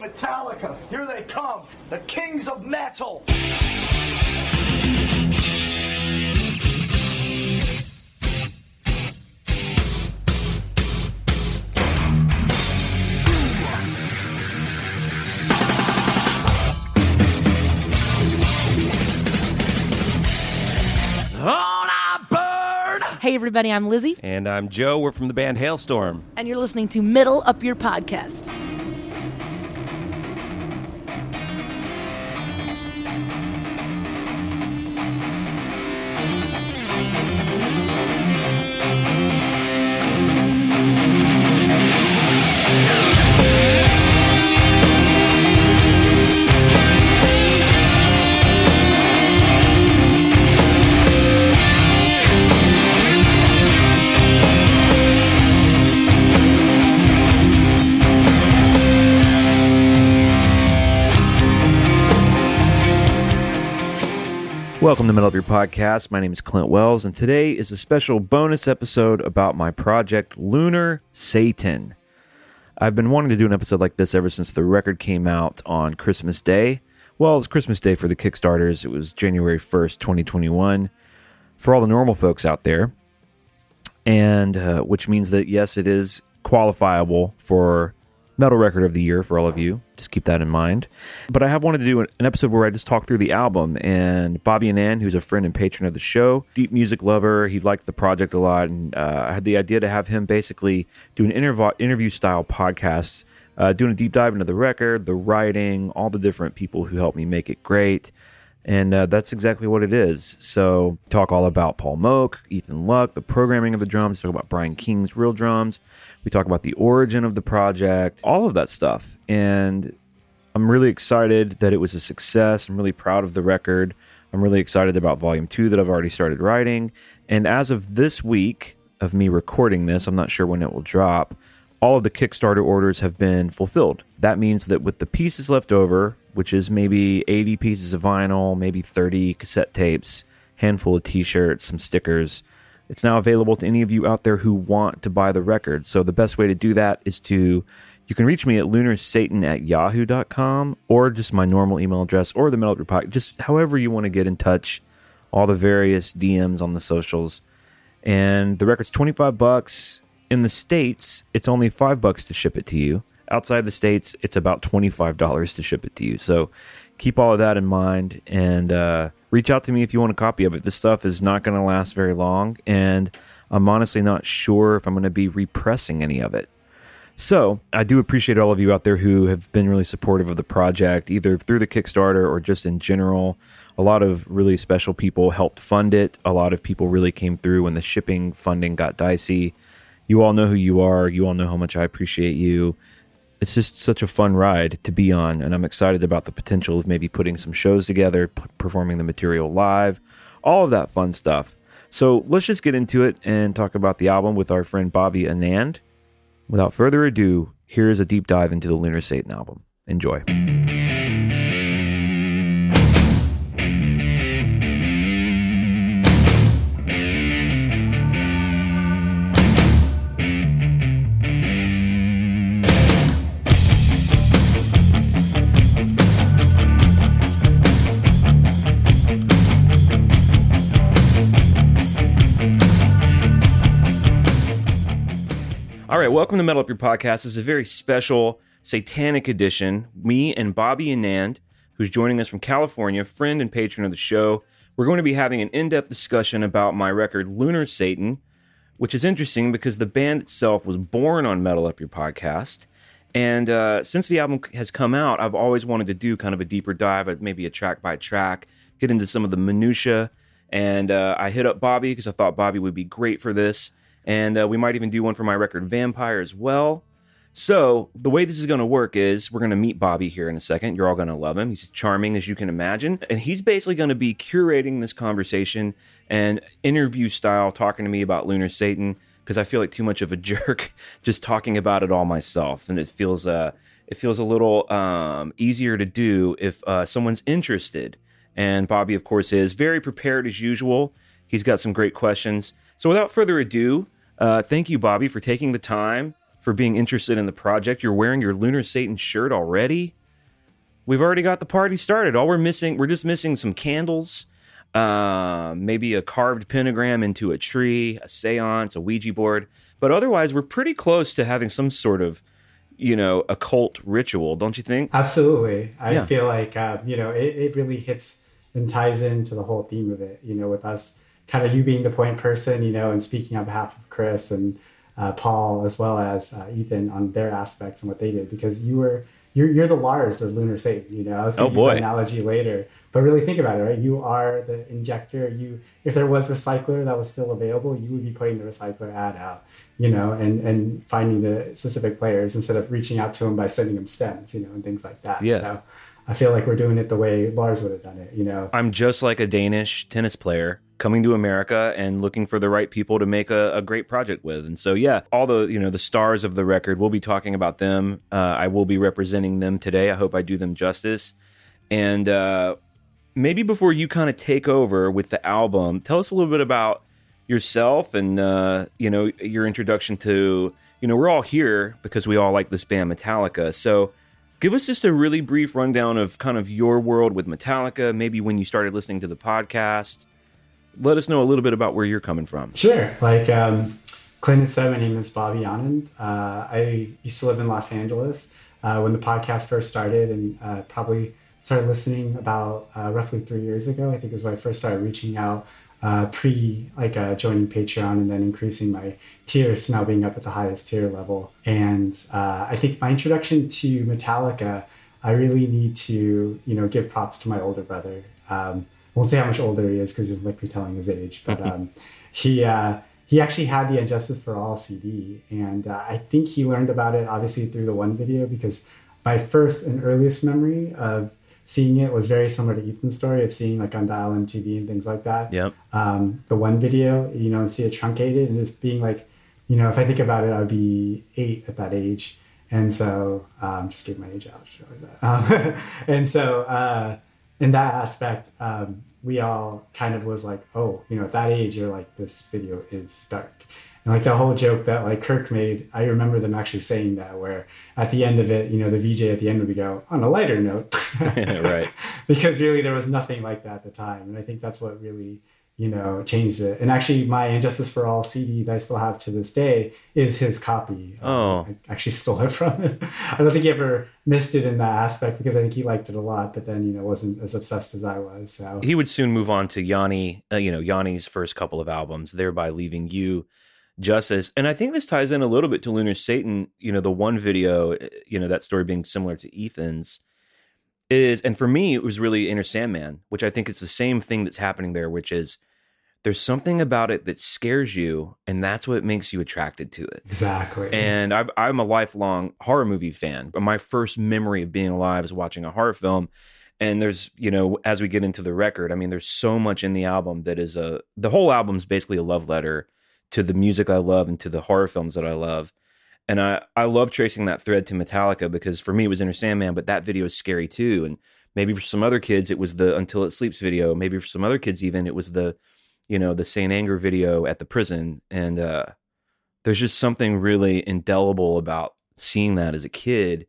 Metallica, here they come, the kings of metal. On I burn! Hey, everybody, I'm Lizzie, And I'm Joe. We're from the band Hailstorm. and you're listening to Metal Up Your Podcast. Welcome to Metal Up Your Podcast. My name is Clint Wells, and today is a special bonus episode about my project, Lunar Satan. I've been wanting to do an episode like this ever since the record came out on Christmas Day. Well, it's Christmas Day for the Kickstarters. It was January 1st, 2021. For all the normal folks out there, and uh, which means that yes, it is qualifiable for metal record of the year for all of you. Just keep that in mind. But I have wanted to do an episode where I just talk through the album. And Bobby Anand, who's a friend and patron of the show, deep music lover, he liked the project a lot, and uh, I had the idea to have him basically do an interv- interview style podcast. Uh, doing a deep dive into the record, the writing, all the different people who helped me make it great. And uh, that's exactly what it is. So, talk all about Paul Moak, Ethan Luck, the programming of the drums, talk about Brian King's real drums. We talk about the origin of the project, all of that stuff. And I'm really excited that it was a success. I'm really proud of the record. I'm really excited about volume two that I've already started writing. And as of this week of me recording this, I'm not sure when it will drop, all of the Kickstarter orders have been fulfilled. That means that with the pieces left over, which is maybe 80 pieces of vinyl, maybe 30 cassette tapes, handful of t-shirts, some stickers, it's now available to any of you out there who want to buy the record. So the best way to do that is to you can reach me at lunarsatan at yahoo.com or just my normal email address or the Metal Pocket, just however you want to get in touch, all the various DMs on the socials. And the record's 25 bucks. In the States, it's only five bucks to ship it to you. Outside the States, it's about $25 to ship it to you. So keep all of that in mind and uh, reach out to me if you want a copy of it. This stuff is not going to last very long. And I'm honestly not sure if I'm going to be repressing any of it. So I do appreciate all of you out there who have been really supportive of the project, either through the Kickstarter or just in general. A lot of really special people helped fund it. A lot of people really came through when the shipping funding got dicey. You all know who you are. You all know how much I appreciate you. It's just such a fun ride to be on, and I'm excited about the potential of maybe putting some shows together, p- performing the material live, all of that fun stuff. So let's just get into it and talk about the album with our friend Bobby Anand. Without further ado, here is a deep dive into the Lunar Satan album. Enjoy. Right, welcome to Metal Up Your Podcast. This is a very special satanic edition. Me and Bobby Anand, who's joining us from California, friend and patron of the show. We're going to be having an in depth discussion about my record, Lunar Satan, which is interesting because the band itself was born on Metal Up Your Podcast. And uh, since the album has come out, I've always wanted to do kind of a deeper dive, uh, maybe a track by track, get into some of the minutia. And uh, I hit up Bobby because I thought Bobby would be great for this. And uh, we might even do one for my record, Vampire, as well. So the way this is going to work is we're going to meet Bobby here in a second. You're all going to love him. He's charming as you can imagine, and he's basically going to be curating this conversation and interview style, talking to me about Lunar Satan because I feel like too much of a jerk just talking about it all myself, and it feels uh it feels a little um, easier to do if uh, someone's interested. And Bobby, of course, is very prepared as usual. He's got some great questions. So without further ado, uh, thank you, Bobby, for taking the time for being interested in the project. You're wearing your Lunar Satan shirt already. We've already got the party started. All we're missing, we're just missing some candles, uh, maybe a carved pentagram into a tree, a seance, a Ouija board. But otherwise, we're pretty close to having some sort of, you know, occult ritual, don't you think? Absolutely. I Yeah. feel like, uh, you know, it, it really hits and ties into the whole theme of it, you know, with us kind of you being the point person, you know, and speaking on behalf of Chris and uh, Paul, as well as uh, Ethan on their aspects and what they did, because you were, you're, you're the Lars of Lunar Satan, you know, I was going Oh, to use boy. that analogy later, but really think about it, right? You are the injector. You, if there was recycler that was still available, you would be putting the recycler ad out, you know, and, and finding the specific players instead of reaching out to them by sending them stems, you know, and things like that. Yeah. So I feel like we're doing it the way Lars would have done it, you know. I'm just like a Danish tennis player coming to America and looking for the right people to make a, a great project with. And so, yeah, all the you know the stars of the record, we'll be talking about them. Uh, I will be representing them today. I hope I do them justice. And uh, maybe before you kind of take over with the album, tell us a little bit about yourself and uh, you know your introduction to you know we're all here because we all like this band Metallica. So give us just a really brief rundown of kind of your world with Metallica, maybe when you started listening to the podcast. Let us know a little bit about where you're coming from. Sure. Like um, Clinton said, my name is Bobby Anand. Uh, I used to live in Los Angeles uh, when the podcast first started and uh, probably started listening about uh, roughly three years ago. I think it was when I first started reaching out uh, pre like uh, joining Patreon and then increasing my tiers now being up at the highest tier level. And uh, I think my introduction to Metallica, I really need to, you know, give props to my older brother. Um, I won't say how much older he is because he'd like me telling his age, but um, he uh, he actually had the And Justice for All CD, and uh, I think he learned about it obviously through the one video because my first and earliest memory of seeing it was very similar to Ethan's story of seeing like on Dial MTV and things like that. Yep. Um, the one video, you know, and see it truncated and just being like, you know, if I think about it, I'd be eight at that age. And so, um, just give my age out. just realized that. Um, and so, uh, in that aspect, um, we all kind of was like, oh, you know, at that age, you're like, this video is dark. And like the whole joke that like Kirk made, I remember them actually saying that, where at the end of it, you know, the VJ at the end would go, on a lighter note. right. because really there was nothing like that at the time. And I think that's what really, you know, changed it. And actually, my And Justice for All CD that I still have to this day is his copy. Um, Oh. I actually stole it from him. I don't think he ever missed it in that aspect because I think he liked it a lot, but then, you know, wasn't as obsessed as I was. So, He would soon move on to Yanni, uh, you know, Yanni's first couple of albums, thereby leaving you justice. And I think this ties in a little bit to Lunar Satan, you know, the one video, uh, you know, that story being similar to Ethan's is, and for me, it was really Enter Sandman, which I think it's the same thing that's happening there, which is there's something about it that scares you, and that's what makes you attracted to it. exactly. And I've, I'm a lifelong horror movie fan, but my first memory of being alive is watching a horror film. And there's, you know, as we get into the record, I mean, there's so much in the album that is a, the whole album's basically a love letter to the music I love and to the horror films that I love. And I, I love tracing that thread to Metallica because for me it was Enter Sandman, but that video is scary too. And maybe for some other kids it was the Until It Sleeps video. Maybe for some other kids even it was the, you know, the Saint Anger video at the prison. And uh, there's just something really indelible about seeing that as a kid,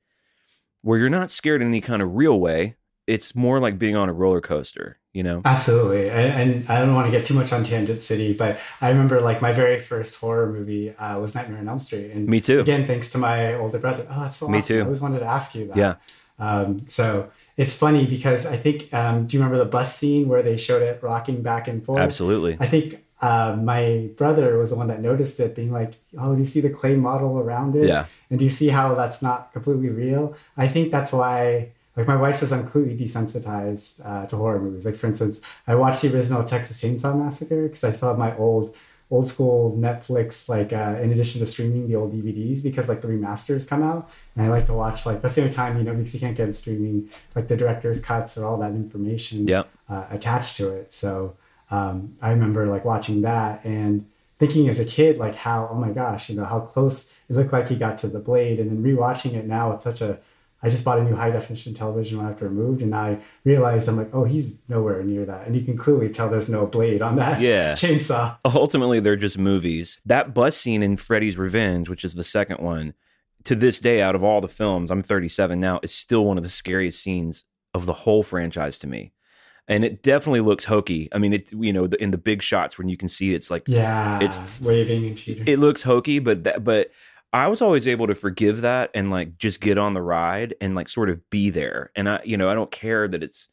where you're not scared in any kind of real way. It's more like being on a roller coaster, you know. Absolutely, and, and I don't want to get too much on Tangent City, but I remember like my very first horror movie uh, was Nightmare on Elm Street, and Me too. Again, thanks to my older brother. Oh, that's so Me awesome. too. I always wanted to ask you that. Yeah. Um, so it's funny because I think, um, do you remember the bus scene where they showed it rocking back and forth? Absolutely. I think uh, my brother was the one that noticed it, being like, "Oh, do you see the clay model around it? Yeah. And do you see how that's not completely real?" I think that's why. Like my wife says, I'm completely desensitized uh, to horror movies. Like for instance, I watched the original Texas Chainsaw Massacre because I saw my old, old school Netflix. Like uh, in addition to streaming the old DVDs, because like the remasters come out, and I like to watch like that's the only time you know because you can't get it streaming like the director's cuts or all that information Yep. uh, attached to it. So um, I remember like watching that and thinking as a kid like how oh my gosh you know how close it looked like he got to the blade and then rewatching it now it's such a I just bought a new high definition television after it moved and I realized I'm like oh he's nowhere near that and you can clearly tell there's no blade on that Yeah. chainsaw ultimately they're just movies. That bus scene in Freddy's Revenge, which is the second one, to this day, out of all the films, I'm 37 now, is still one of the scariest scenes of the whole franchise to me. And it definitely looks hokey. I mean, it you know the, in the big shots when you can see it's like Yeah, It's- waving and cheating. it looks hokey, but that but I was always able to forgive that and like just get on the ride and like sort of be there. And I you know I don't care that it's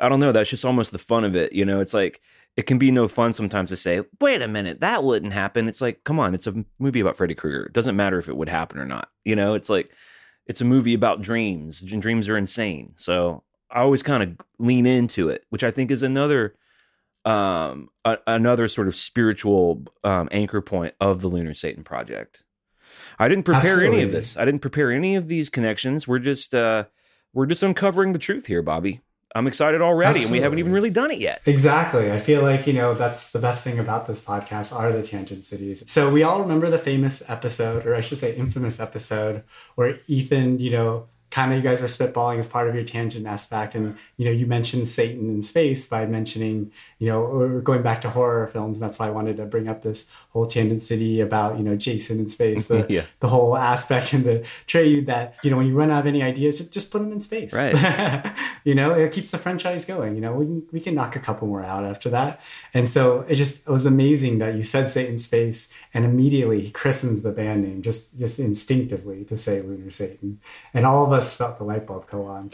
I don't know. That's just almost the fun of it. You know, it's like it can be no fun sometimes to say, "Wait a minute, that wouldn't happen." It's like, come on, it's a movie about Freddy Krueger. It doesn't matter if it would happen or not. You know, it's like it's a movie about dreams, and dreams are insane. So I always kind of lean into it, which I think is another um a, another sort of spiritual um anchor point of the Lunar Satan project. I didn't prepare any of this. I didn't prepare any of these connections. We're just uh we're just uncovering the truth here, Bobby. I'm excited already, and we haven't even really done it yet. Exactly. I feel like, you know, that's the best thing about this podcast are the tangent cities. So we all remember the famous episode, or I should say infamous episode, where Ethan, you know, kind of you guys were spitballing as part of your tangent aspect. And, you know, you mentioned Satan in space by mentioning, you know, or going back to horror films. And that's why I wanted to bring up this whole tangent city about, you know, Jason in space, the, Yeah. the whole aspect and the trade that, you know, when you run out of any ideas, just, just put them in space. Right. you know, it keeps the franchise going. You know, we can, we can knock a couple more out after that. And so it just it was amazing that you said Satan Space and immediately he christens the band name just just instinctively to say Lunar Satan. And all of us felt the light bulb go on.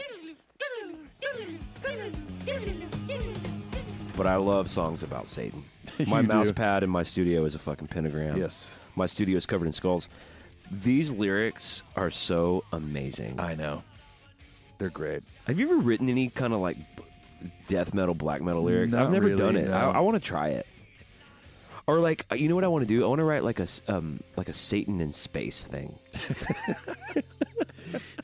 But I love songs about Satan. My You do. mouse pad in my studio is a fucking pentagram. Yes. My studio is covered in skulls. These lyrics are so amazing. I know. They're great. Have you ever written any kind of like b- death metal, black metal lyrics? Not I've never really, done it. I, no. I want to try it. Or like, you know what I want to do? I want to write like a s- um like a Satan in space thing, They're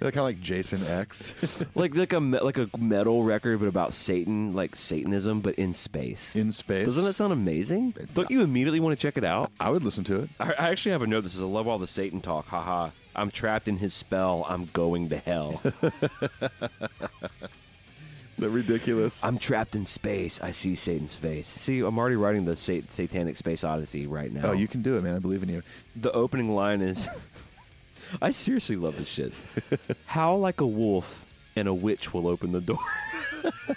kind of like Jason X like like a like a metal record, but about Satan, like Satanism, but in space. in space. Doesn't that sound amazing? Don't you immediately want to check it out? I would listen to it. I I actually have a note that says, I love all the Satan talk. Haha. I'm trapped in his spell. I'm going to hell. Is that ridiculous? I'm trapped in space. I see Satan's face. See, I'm already writing the sat- Satanic Space Odyssey right now. oh, you can do it, man. I believe in you. The opening line is I seriously love this shit. How like a wolf, and a witch will open the door.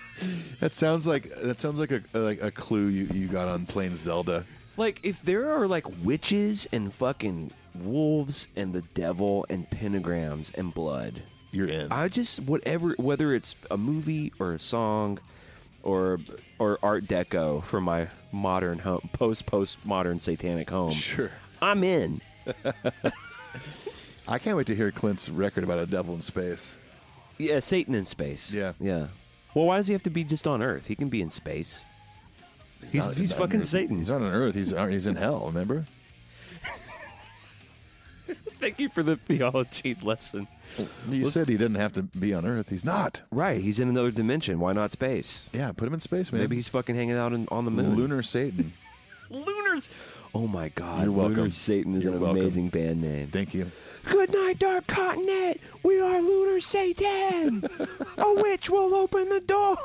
That sounds like that sounds like a like a clue you, you got on playing Zelda. like, if there are like witches and fucking wolves and the devil and pentagrams and blood, You're in. I just whatever whether it's a movie or a song or or art deco for my modern home post post modern satanic home. sure. I'm in. I can't wait to hear Clint's record about a devil in space. Yeah, Satan in space. Yeah. Yeah. Well, why does he have to be just on Earth? He can be in space. He's not- he's, not fucking Earth. Satan. He's not on Earth. He's uh, he's in hell. Remember? Thank you for the theology lesson. You Let's- said he didn't have to be on Earth. He's not. Right, he's in another dimension. Why not space? Yeah, put him in space, man. Maybe he's fucking hanging out in, on the moon. lunar Satan. Lunars. Oh my God! You're welcome. Lunar Satan is You're an welcome. amazing band name. Thank you. Good night, Dark Continent. We are Lunar Satan. A witch will open the door.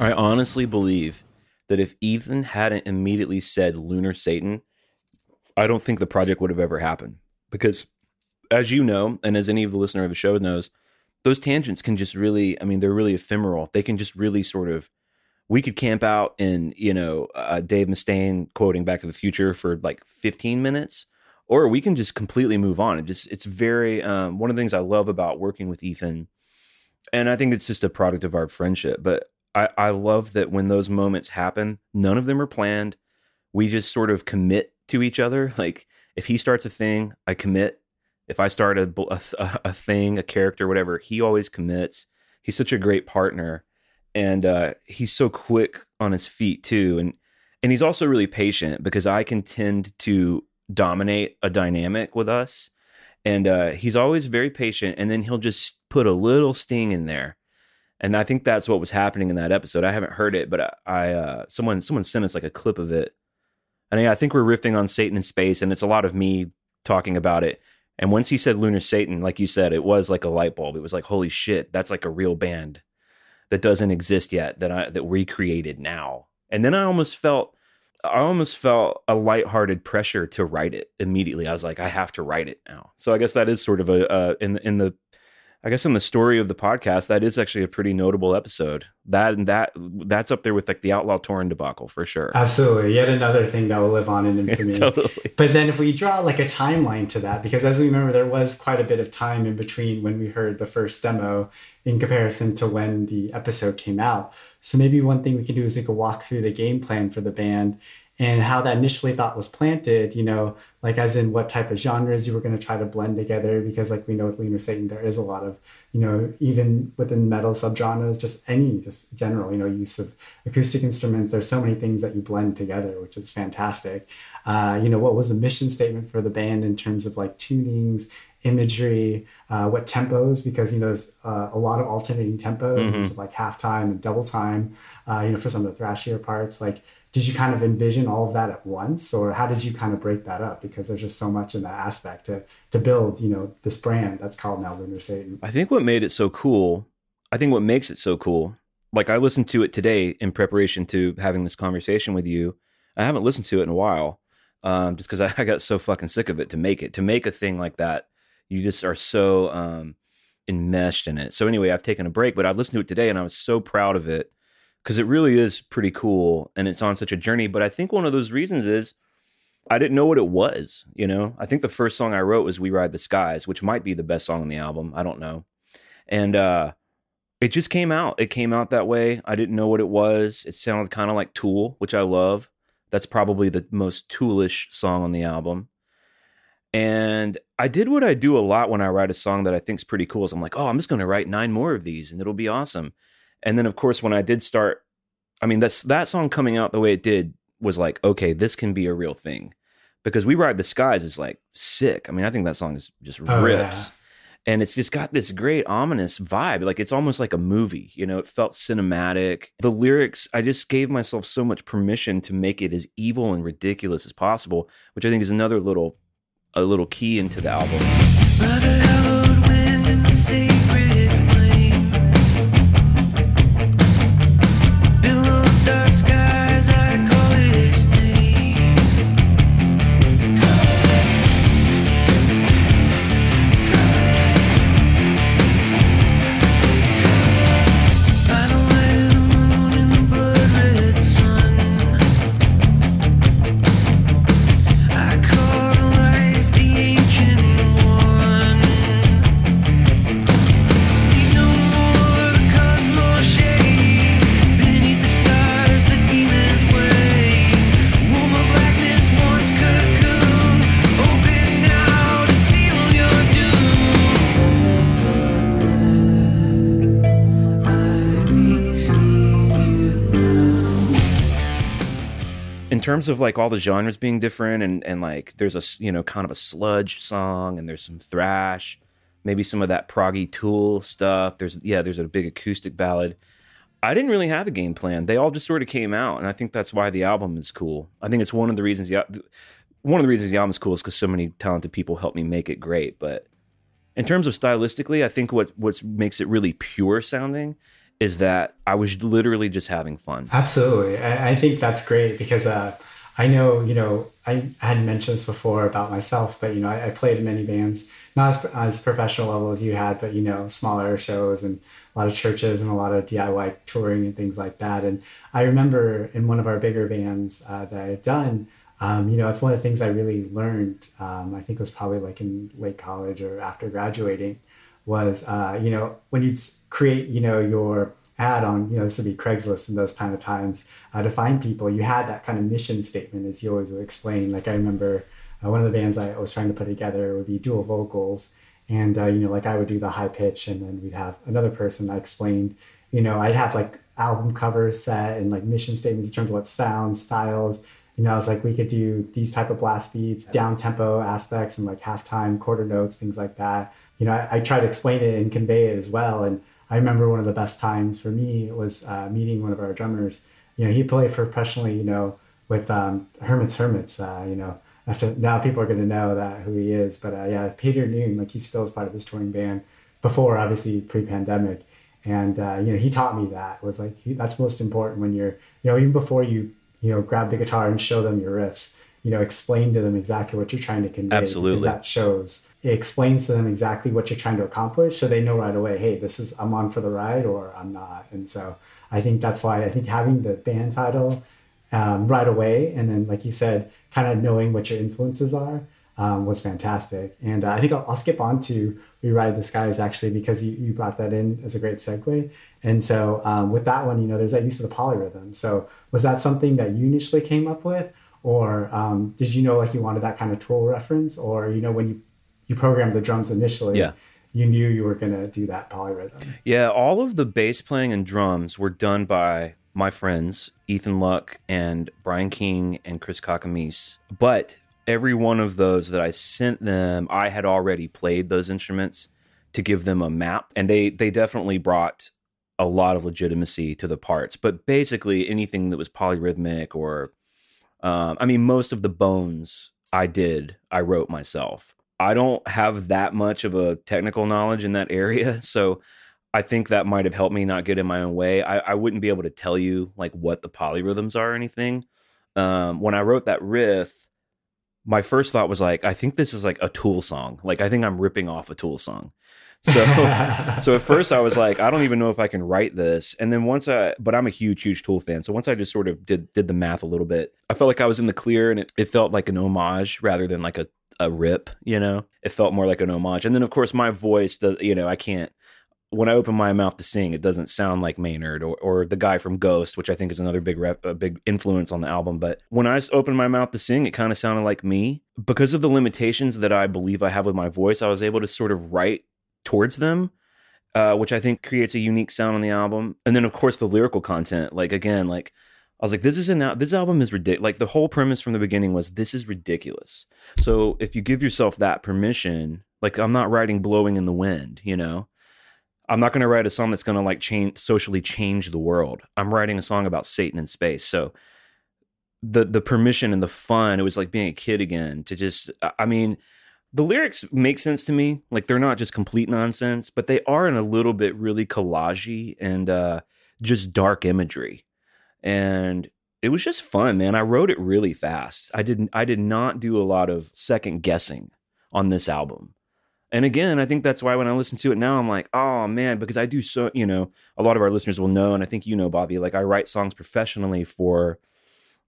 I honestly believe that if Ethan hadn't immediately said Lunar Satan, I don't think the project would have ever happened. Because, as you know, and as any of the listener of the show knows, those tangents can just really, I mean, they're really ephemeral. They can just really sort of, we could camp out in, you know, uh, Dave Mustaine quoting Back to the Future for like 15 minutes, or we can just completely move on. It just, it's very, um, one of the things I love about working with Ethan, and I think it's just a product of our friendship, but I, I love that when those moments happen, none of them are planned. We just sort of commit to each other. Like if he starts a thing, I commit. If I start a, a, a thing, a character, whatever, he always commits. He's such a great partner, and uh, he's so quick on his feet too, and and he's also really patient because I can tend to dominate a dynamic with us, and uh, he's always very patient, and then he'll just put a little sting in there and I think that's what was happening in that episode. I haven't heard it, but I, I uh, someone someone sent us like a clip of it, and I think we're riffing on Satan in space, and it's a lot of me talking about it. And once he said Lunar Satan, like you said, it was like a light bulb. It was like, holy shit, that's like a real band that doesn't exist yet that I that we created now. And then I almost felt I almost felt a lighthearted pressure to write it immediately. I was like, I have to write it now. So I guess that is sort of a uh, in in the I guess in the story of the podcast, that is actually a pretty notable episode. That and that that's up there with like the Outlaw Torn debacle for sure. Absolutely. Yet another thing that will live on in infamy. totally. But then if we draw like a timeline to that, because as we remember, there was quite a bit of time in between when we heard the first demo in comparison to when the episode came out. So maybe one thing we can do is like a walk through the game plan for the band and how that initially thought was planted, you know, like as in what type of genres you were going to try to blend together. Because like we know with Lunar Satan, there is a lot of, you know, even within metal subgenres, just any, just general, you know, use of acoustic instruments. There's so many things that you blend together, which is fantastic. Uh, you know, what was the mission statement for the band in terms of like tunings, imagery, uh, what tempos, because, you know, there's uh, a lot of alternating tempos, Mhm. and so like halftime and double time, uh, you know, for some of the thrashier parts, like, did you kind of envision all of that at once or how did you kind of break that up because there's just so much in that aspect to to build you know this brand that's called now lunar satan I think what made it so cool, I think what makes it so cool, like I listened to it today in preparation to having this conversation with you. I haven't listened to it in a while, um, just because I, I got so fucking sick of it to make it. To make a thing like that, you just are so um, enmeshed in it. So anyway, I've taken a break, but I listened to it today and I was so proud of it because it really is pretty cool and it's on such a journey. But I think one of those reasons is I didn't know what it was. You know, I think the first song I wrote was "We Ride the Skies," which might be the best song on the album. I don't know, and uh, it just came out. It came out that way. I didn't know what it was. It sounded kind of like Tool, which I love. That's probably the most Toolish song on the album. And I did what I do a lot when I write a song that I think is pretty cool. Is I'm like, oh, I'm just going to write nine more of these, and it'll be awesome. And then, of course, when I did start, I mean, that's that song coming out the way it did was like, okay, this can be a real thing, because "We Ride the Skies" is like sick. I mean, I think that song is just Oh, rips. Yeah. and it's just got this great ominous vibe. Like it's almost like a movie you know? It felt cinematic. The lyrics i just gave myself so much permission to make it as evil and ridiculous as possible which i think is another little a little key into the album terms of like all the genres being different and and like there's a you know kind of a sludge song and there's some thrash maybe some of that proggy tool stuff. There's yeah there's a big acoustic ballad. I didn't really have a game plan. They all just sort of came out and i think that's why the album is cool. I think it's one of the reasons yeah one of the reasons the album is cool is because so many talented people helped me make it great but in terms of stylistically i think what what makes it really pure sounding is that i was literally just having fun. Absolutely. I, I think that's great because uh, i know you know i had mentioned this before about myself but you know i, I played in many bands not as, as professional level as you had but you know smaller shows and a lot of churches and a lot of diy touring and things like that and i remember in one of our bigger bands uh, that i had done um, you know, it's one of the things I really learned. Um, I think it was probably like in late college or after graduating, was uh, you know when you create you know your ad on you know this would be Craigslist in those kind of times uh, to find people. You had that kind of mission statement as you always would explain. Like I remember uh, one of the bands I was trying to put together would be dual vocals, and uh, you know like I would do the high pitch, and then we'd have another person. I explained, you know, I'd have like album covers set and like mission statements in terms of what sounds, styles you know, it's like we could do these type of blast beats, down tempo aspects, and like halftime quarter notes, things like that. You know, I, I try to explain it and convey it as well. And I remember one of the best times for me was uh, meeting one of our drummers. You know, he played professionally. You know, with um, Herman's Hermits. Uh, you know, now people are going to know that who he is. But uh, yeah, Peter Noone, like he still is part of his touring band before, obviously pre-pandemic. And uh, you know, he taught me that was like he, that's most important when you're, you know, even before you you know, grab the guitar and show them your riffs. You know, explain to them exactly what you're trying to convey. Absolutely. that shows. It explains to them exactly what you're trying to accomplish, so they know right away. Hey, this is I'm on for the ride, or I'm not. And so I think that's why I think having the band title um, right away, and then like you said, kind of knowing what your influences are um, was fantastic. And uh, I think I'll, I'll skip on to we ride the skies actually because you, you brought that in as a great segue. And so um, with that one, you know, there's that use of the polyrhythm. So was that something that you initially came up with, or um, did you know like you wanted that kind of tool reference, or you know when you you programmed the drums initially, Yeah. you knew you were gonna do that polyrhythm. Yeah, all of the bass playing and drums were done by my friends Ethan Luck and Brian King and Chris Kakamis. But every one of those that I sent them, I had already played those instruments to give them a map, and they they definitely brought a lot of legitimacy to the parts. But basically, anything that was polyrhythmic or, um, I mean, most of the bones I did, I wrote myself. I don't have that much of a technical knowledge in that area, so I think that might have helped me not get in my own way. I, I wouldn't be able to tell you like what the polyrhythms are or anything. Um, when I wrote that riff, my first thought was like, I think this is like a Tool song. Like I think I'm ripping off a Tool song. So so at first I was like, I don't even know if I can write this. And then once I but I'm a huge, huge Tool fan. So once I just sort of did did the math a little bit, I felt like I was in the clear and it, it felt like an homage rather than like a, a rip, you know? It felt more like an homage. And then of course my voice does you know, I can't when I open my mouth to sing, it doesn't sound like Maynard or, or the guy from Ghost, which I think is another big rep, a big influence on the album. But when I opened my mouth to sing, it kind of sounded like me because of the limitations that I believe I have with my voice. I was able to sort of write towards them, uh, which I think creates a unique sound on the album. And then of course the lyrical content, like again, like I was like, this is an al- this album is ridiculous. Like the whole premise from the beginning was this is ridiculous. So if you give yourself that permission, like I'm not writing blowing in the wind, you know. I'm not going to write a song that's going to like change socially change the world. I'm writing a song about Satan in space. So the the permission and the fun, it was like being a kid again to just I- I mean, the lyrics make sense to me. Like they're not just complete nonsense, but they are in a little bit really collagey and uh just dark imagery. And it was just fun, man. I wrote it really fast. I didn't I did not do a lot of second guessing on this album. And again, I think that's why when I listen to it now, I'm like, oh man, because I do so, you know, a lot of our listeners will know, and I think you know, Bobby, like I write songs professionally for,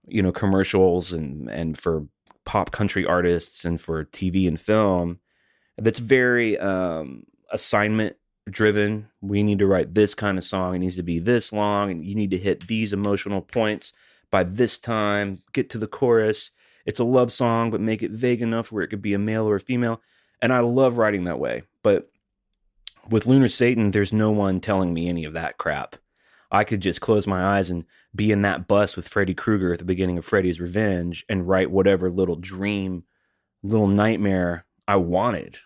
you know, commercials and and for pop country artists and for TV and film. That's very um assignment driven. We need to write this kind of song. It needs to be this long, and you need to hit these emotional points by this time. Get to the chorus. It's a love song, but make it vague enough where it could be a male or a female. And I love writing that way. But with Lunar Satan, there's no one telling me any of that crap. I could just close my eyes and be in that bus with Freddy Krueger at the beginning of Freddy's Revenge and write whatever little dream, little nightmare I wanted.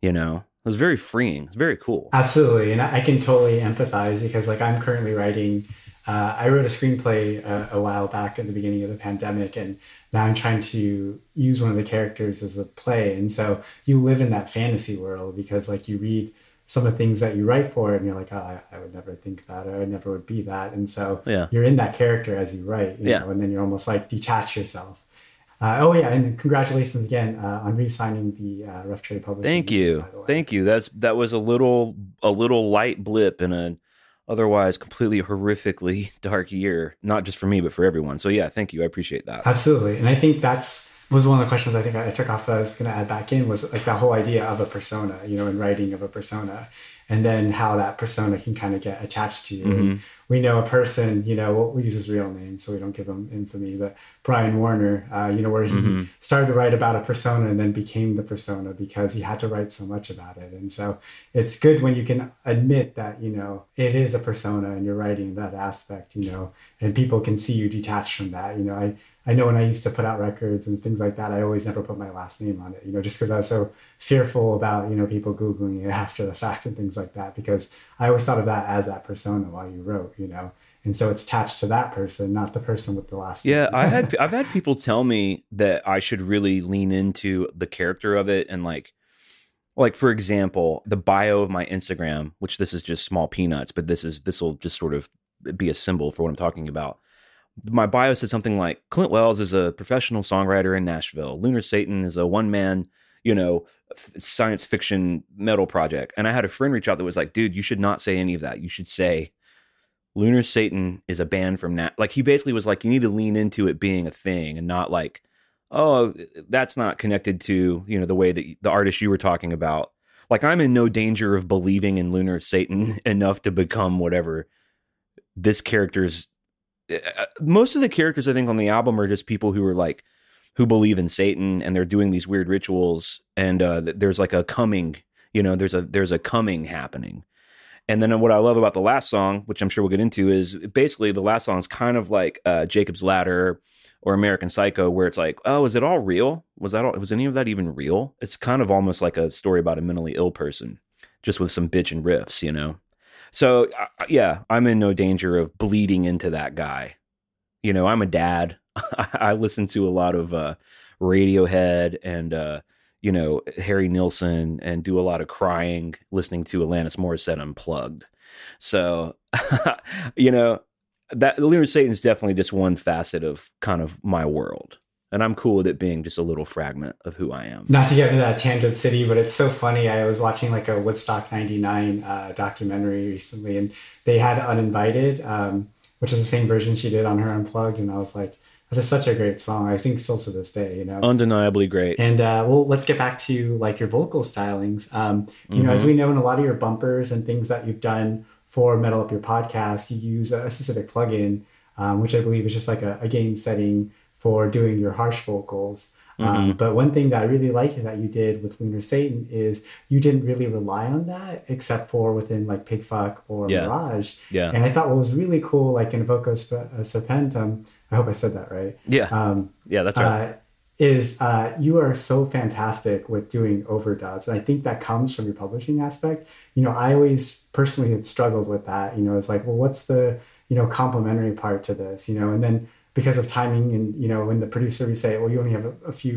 You know, it was very freeing. It's very cool. Absolutely, and I can totally empathize because like I'm currently writing. Uh, I wrote a screenplay uh, a while back at the beginning of the pandemic, and now I'm trying to use one of the characters as a play. And so you live in that fantasy world because like you read some of the things that you write for, and you're like, oh, I, I would never think that, or I never would be that. And so Yeah. you're in that character as you write, you Yeah. know, and then you're almost like detach yourself. Uh, oh yeah, and congratulations again uh, on re-signing the uh, Rough Trade Publishing. Thank you. Thank you. That's that was a little a little light blip in a otherwise completely horrifically dark year, not just for me but for everyone. So yeah, thank you. I appreciate that. Absolutely, and I think that's was one of the questions I think I took off that I was going to add back in was like that whole idea of a persona, you know, in writing of a persona, and then how that persona can kind of get attached to you. And we know a person, you know, we'll, we'll use his real name so we don't give him infamy, but Brian Warner, uh, you know, where he started to write about a persona and then became the persona because he had to write so much about it. And so it's good when you can admit that, you know, it is a persona and you're writing that aspect, you know, and people can see you detached from that. You know, I, I know when I used to put out records and things like that, I always never put my last name on it, you know, just because I was so fearful about, you know, people Googling it after the fact and things like that, because I always thought of that as that persona while you wrote, you know. And so it's attached to that person, not the person with the last Yeah, name. Yeah, I had I've had people tell me that I should really lean into the character of it and like like for example, the bio of my Instagram, which this is just small peanuts, but this is this will just sort of be a symbol for what I'm talking about. My bio said something like Clint Wells is a professional songwriter in Nashville. Lunar Satan is a one man, you know, f- science fiction metal project. And I had a friend reach out that was like, dude, you should not say any of that. You should say Lunar Satan is a band from Nat. Like he basically was like, you need to lean into it being a thing and not like, oh, that's not connected to you know the way that the artist you were talking about. Like I'm in no danger of believing in Lunar Satan enough to become whatever this character's. Uh, Most of the characters I think on the album are just people who are like who believe in Satan and they're doing these weird rituals and uh, there's like a coming, you know, there's a there's a coming happening. And then what I love about the last song, which I'm sure we'll get into, is basically the last song is kind of like uh, Jacob's Ladder or American Psycho, where it's like, oh, is it all real? Was that all, was any of that even real? It's kind of almost like a story about a mentally ill person, just with some bitch and riffs, you know. So uh, yeah, I'm in no danger of bleeding into that guy. You know, I'm a dad. I listen to a lot of uh, Radiohead and uh, you know Harry Nilsson, and do a lot of crying listening to Alanis Morissette unplugged. So you know that Lunar Satan is definitely just one facet of kind of my world. And I'm cool with it being just a little fragment of who I am. Not to get into that tangent city, but it's so funny. I was watching like a Woodstock 99 uh, documentary recently, and they had Uninvited, um, which is the same version she did on her Unplugged. And I was like, that is such a great song. I think still to this day, you know? Undeniably great. And uh, well, let's get back to like your vocal stylings. Um, you know, as we know in a lot of your bumpers and things that you've done for Metal Up Your podcast, you use a specific plugin, um, which I believe is just like a, a gain setting for doing your harsh vocals. Um, but one thing that I really like that you did with Lunar Satan is you didn't really rely on that except for within like Pigfuck or Yeah. Mirage. Yeah. And I thought what was really cool, like in Voco Sp- uh, Serpentum, I hope I said that right. Yeah. Um, yeah, that's right. uh, is uh, you are so fantastic with doing overdubs. And I think that comes from your publishing aspect. You know, I always personally had struggled with that. You know, it's like, well, what's the, you know, complementary part to this, you know? And then because of timing and, you know, when the producer would say, well, you only have a, a few,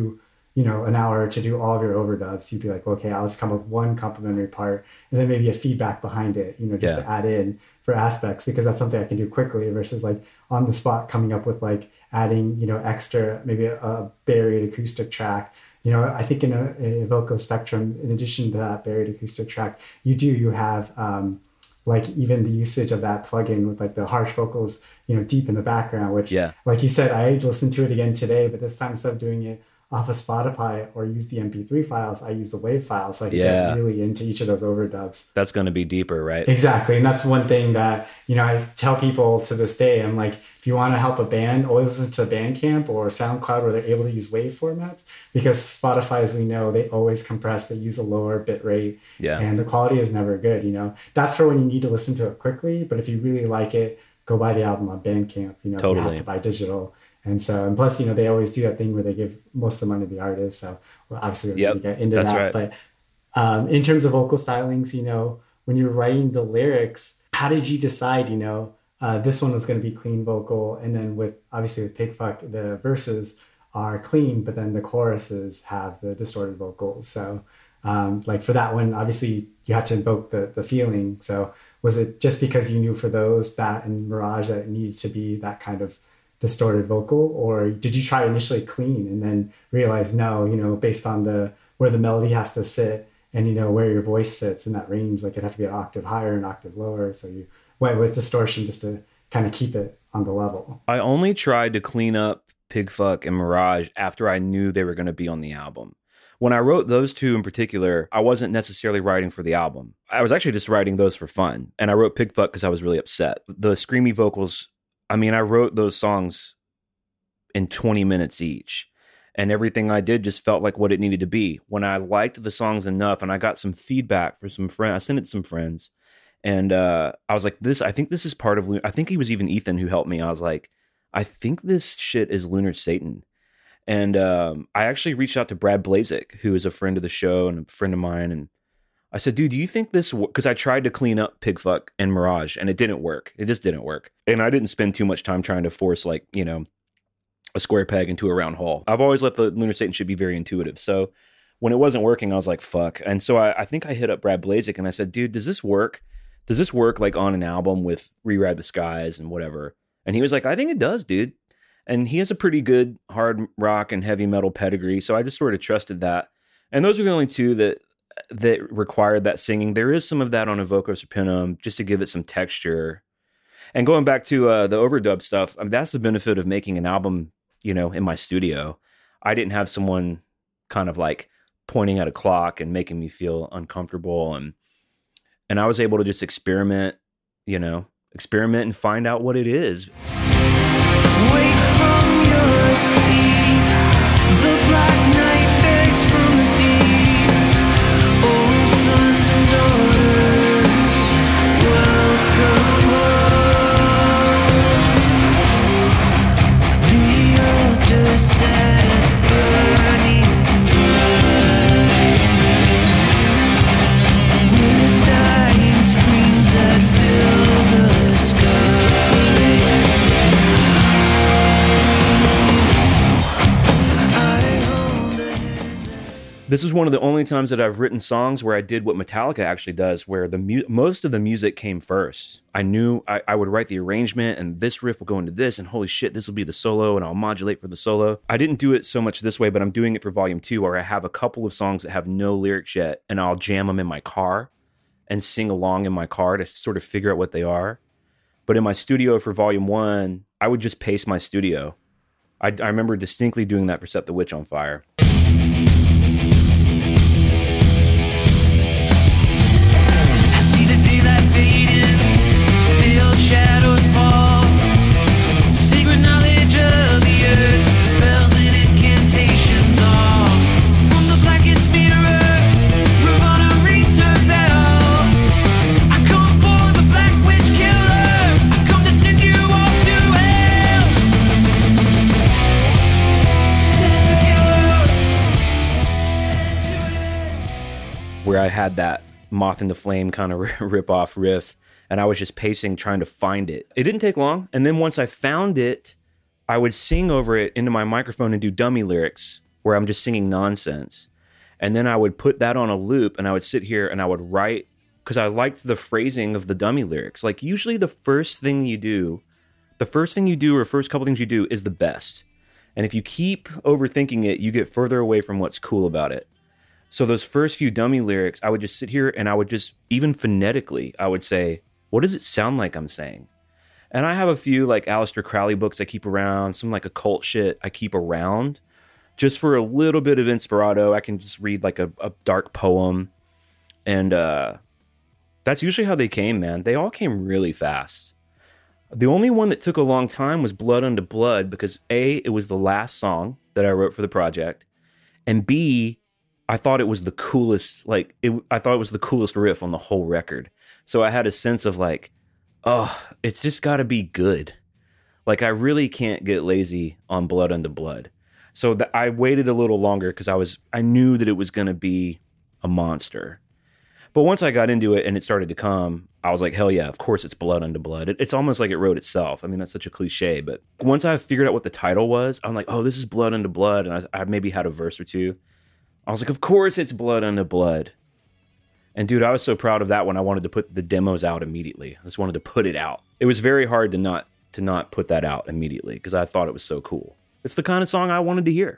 you know, an hour to do all of your overdubs, you'd be like, okay, I'll just come up with one complementary part and then maybe a feedback behind it, you know, just Yeah. to add in for aspects because that's something I can do quickly versus like on the spot coming up with like adding, you know, extra, maybe a, a buried acoustic track. You know, I think in a, a vocal spectrum, in addition to that buried acoustic track, you do, you have, um, like even the usage of that plugin with like the harsh vocals, you know, deep in the background, which, Yeah. like you said, I listened to it again today, but this time instead of doing it off of Spotify or use the MP3 files, I use the WAV files, so I can Yeah. get really into each of those overdubs. That's going to be deeper, right? Exactly. And that's one thing that, you know, I tell people to this day. I'm like, if you want to help a band, always listen to Bandcamp or SoundCloud where they're able to use WAV formats because Spotify, as we know, they always compress, they use a lower bit rate. Yeah. And the quality is never good, you know. That's for when you need to listen to it quickly. But if you really like it, go buy the album on Bandcamp. You know, you Totally. have to buy digital. And so, and plus, you know, they always do that thing where they give most of the money to the artist. So, we're Yep, going to get into that. right. But um, in terms of vocal stylings, you know, when you're writing the lyrics, how did you decide, you know, uh, this one was going to be clean vocal, and then with obviously with Pigfuck, the verses are clean, but then the choruses have the distorted vocals. So, um, like for that one, obviously you had to invoke the the feeling. So, was it just because you knew for those that and Mirage that it needed to be that kind of distorted vocal, or did you try initially clean and then realize no, you know, based on the where the melody has to sit and you know where your voice sits in that range, like it have to be an octave higher, an octave lower. So you went with distortion just to kind of keep it on the level. I only tried to clean up Pigfuck and Mirage after I knew they were going to be on the album. When I wrote those two in particular, I wasn't necessarily writing for the album. I was actually just writing those for fun. And I wrote Pigfuck because I was really upset. The screamy vocals, I mean, I wrote those songs in 20 minutes each. And everything I did just felt like what it needed to be. When I liked the songs enough and I got some feedback from some friends, I sent it to some friends. And uh, I was like, this, I think this is part of, Lu- I think he was even Ethan who helped me. I was like, I think this shit is Lunar Satan. And um, I actually reached out to Brad Blazik, who is a friend of the show and a friend of mine. And I said, dude, do you think this, because I tried to clean up Pigfuck and Mirage and it didn't work. It just didn't work. And I didn't spend too much time trying to force, like, you know, a square peg into a round hole. I've always let the Lunar Satan should be very intuitive. So when it wasn't working, I was like, fuck. And so I, I think I hit up Brad Blazik and I said, dude, does this work? Does this work like on an album with We Ride the Skies and whatever? And he was like, I think it does, dude. And he has a pretty good hard rock and heavy metal pedigree. So I just sort of trusted that. And those were the only two that that required that singing. There is some of that on Evoco Serpenum just to give it some texture. And going back to uh, the overdub stuff, I mean, that's the benefit of making an album, you know, in my studio. I didn't have someone kind of like pointing at a clock and making me feel uncomfortable and and I was able to just experiment, you know, experiment and find out what it is. This is one of the only times that I've written songs where I did what Metallica actually does, where the mu- most of the music came first. I knew I, I would write the arrangement, and this riff will go into this, and holy shit, this will be the solo, and I'll modulate for the solo. I didn't do it so much this way, but I'm doing it for Volume Two, where I have a couple of songs that have no lyrics yet, and I'll jam them in my car and sing along in my car to sort of figure out what they are. But in my studio for Volume One, I would just pace my studio. I, I remember distinctly doing that for Set the Witch on Fire. Where I had that Moth Into Flame kind of rip off riff, and I was just pacing trying to find it. It didn't take long, and then once I found it, I would sing over it into my microphone and do dummy lyrics where I'm just singing nonsense, and then I would put that on a loop, and I would sit here and I would write because I liked the phrasing of the dummy lyrics. Like usually, the first thing you do, the first thing you do or first couple things you do is the best. And if you keep overthinking it, you get further away from what's cool about it. So those first few dummy lyrics, I would just sit here and I would just even phonetically, I would say, "What does it sound like I'm saying?" And I have a few like Aleister Crowley books I keep around, some like occult shit I keep around, just for a little bit of inspirato. I can just read like a, a dark poem, and uh, that's usually how they came. Man, they all came really fast. The only one that took a long time was Blood Unto Blood because A, it was the last song that I wrote for the project, and B, I thought it was the coolest, like it, I thought it was the coolest riff on the whole record. So I had a sense of like, oh, it's just got to be good. Like I really can't get lazy on Blood Unto Blood. So that I waited a little longer because I was I knew that it was going to be a monster. But once I got into it and it started to come, I was like, hell yeah, of course it's Blood Unto Blood. It, it's almost like it wrote itself. I mean, that's such a cliche. But once I figured out what the title was, I'm like, oh, this is Blood Unto Blood. And I, I maybe had a verse or two. I was like, of course it's Blood Unto Blood. And dude, I was so proud of that one. I wanted to put the demos out immediately. I just wanted to put it out. It was very hard to not to not put that out immediately because I thought it was so cool. It's the kind of song I wanted to hear.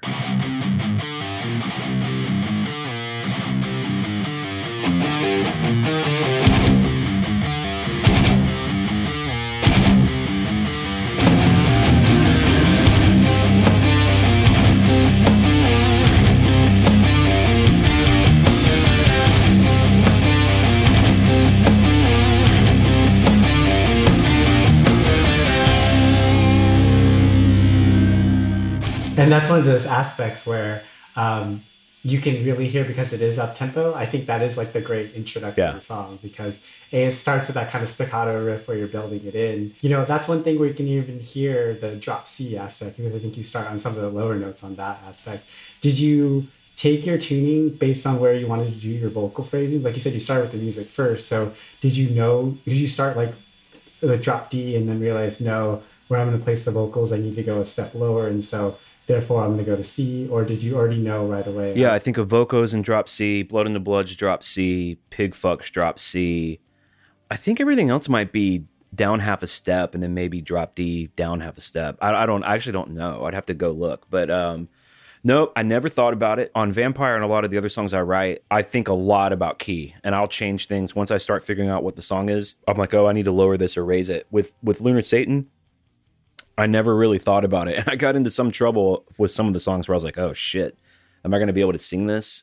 And that's one of those aspects where um, you can really hear because it is up tempo. I think that is like the great introductory Yeah. song because it starts with that kind of staccato riff where you're building it in. You know, that's one thing where you can even hear the drop C aspect because I think you start on some of the lower notes on that aspect. Did you take your tuning based on where you wanted to do your vocal phrasing? Like you said, you started with the music first. So did you know? Did you start like the drop D and then realize no, where I'm going to place the vocals, I need to go a step lower, and so therefore I'm going to go to C? Or did you already know right away? Yeah, I think Evoco's and drop C, Blood Unto Blood's drop C, Pigfuck's drop C. I think everything else might be down half a step and then maybe drop D down half a step. I, I don't I actually don't know. I'd have to go look. But um Nope, I never thought about it. On Vampire and a lot of the other songs I write, I think a lot about key and I'll change things once I start figuring out what the song is. I'm like, "Oh, I need to lower this or raise it." With with Lunar Satan, I never really thought about it. And I got into some trouble with some of the songs where I was like, "Oh shit, am I going to be able to sing this?"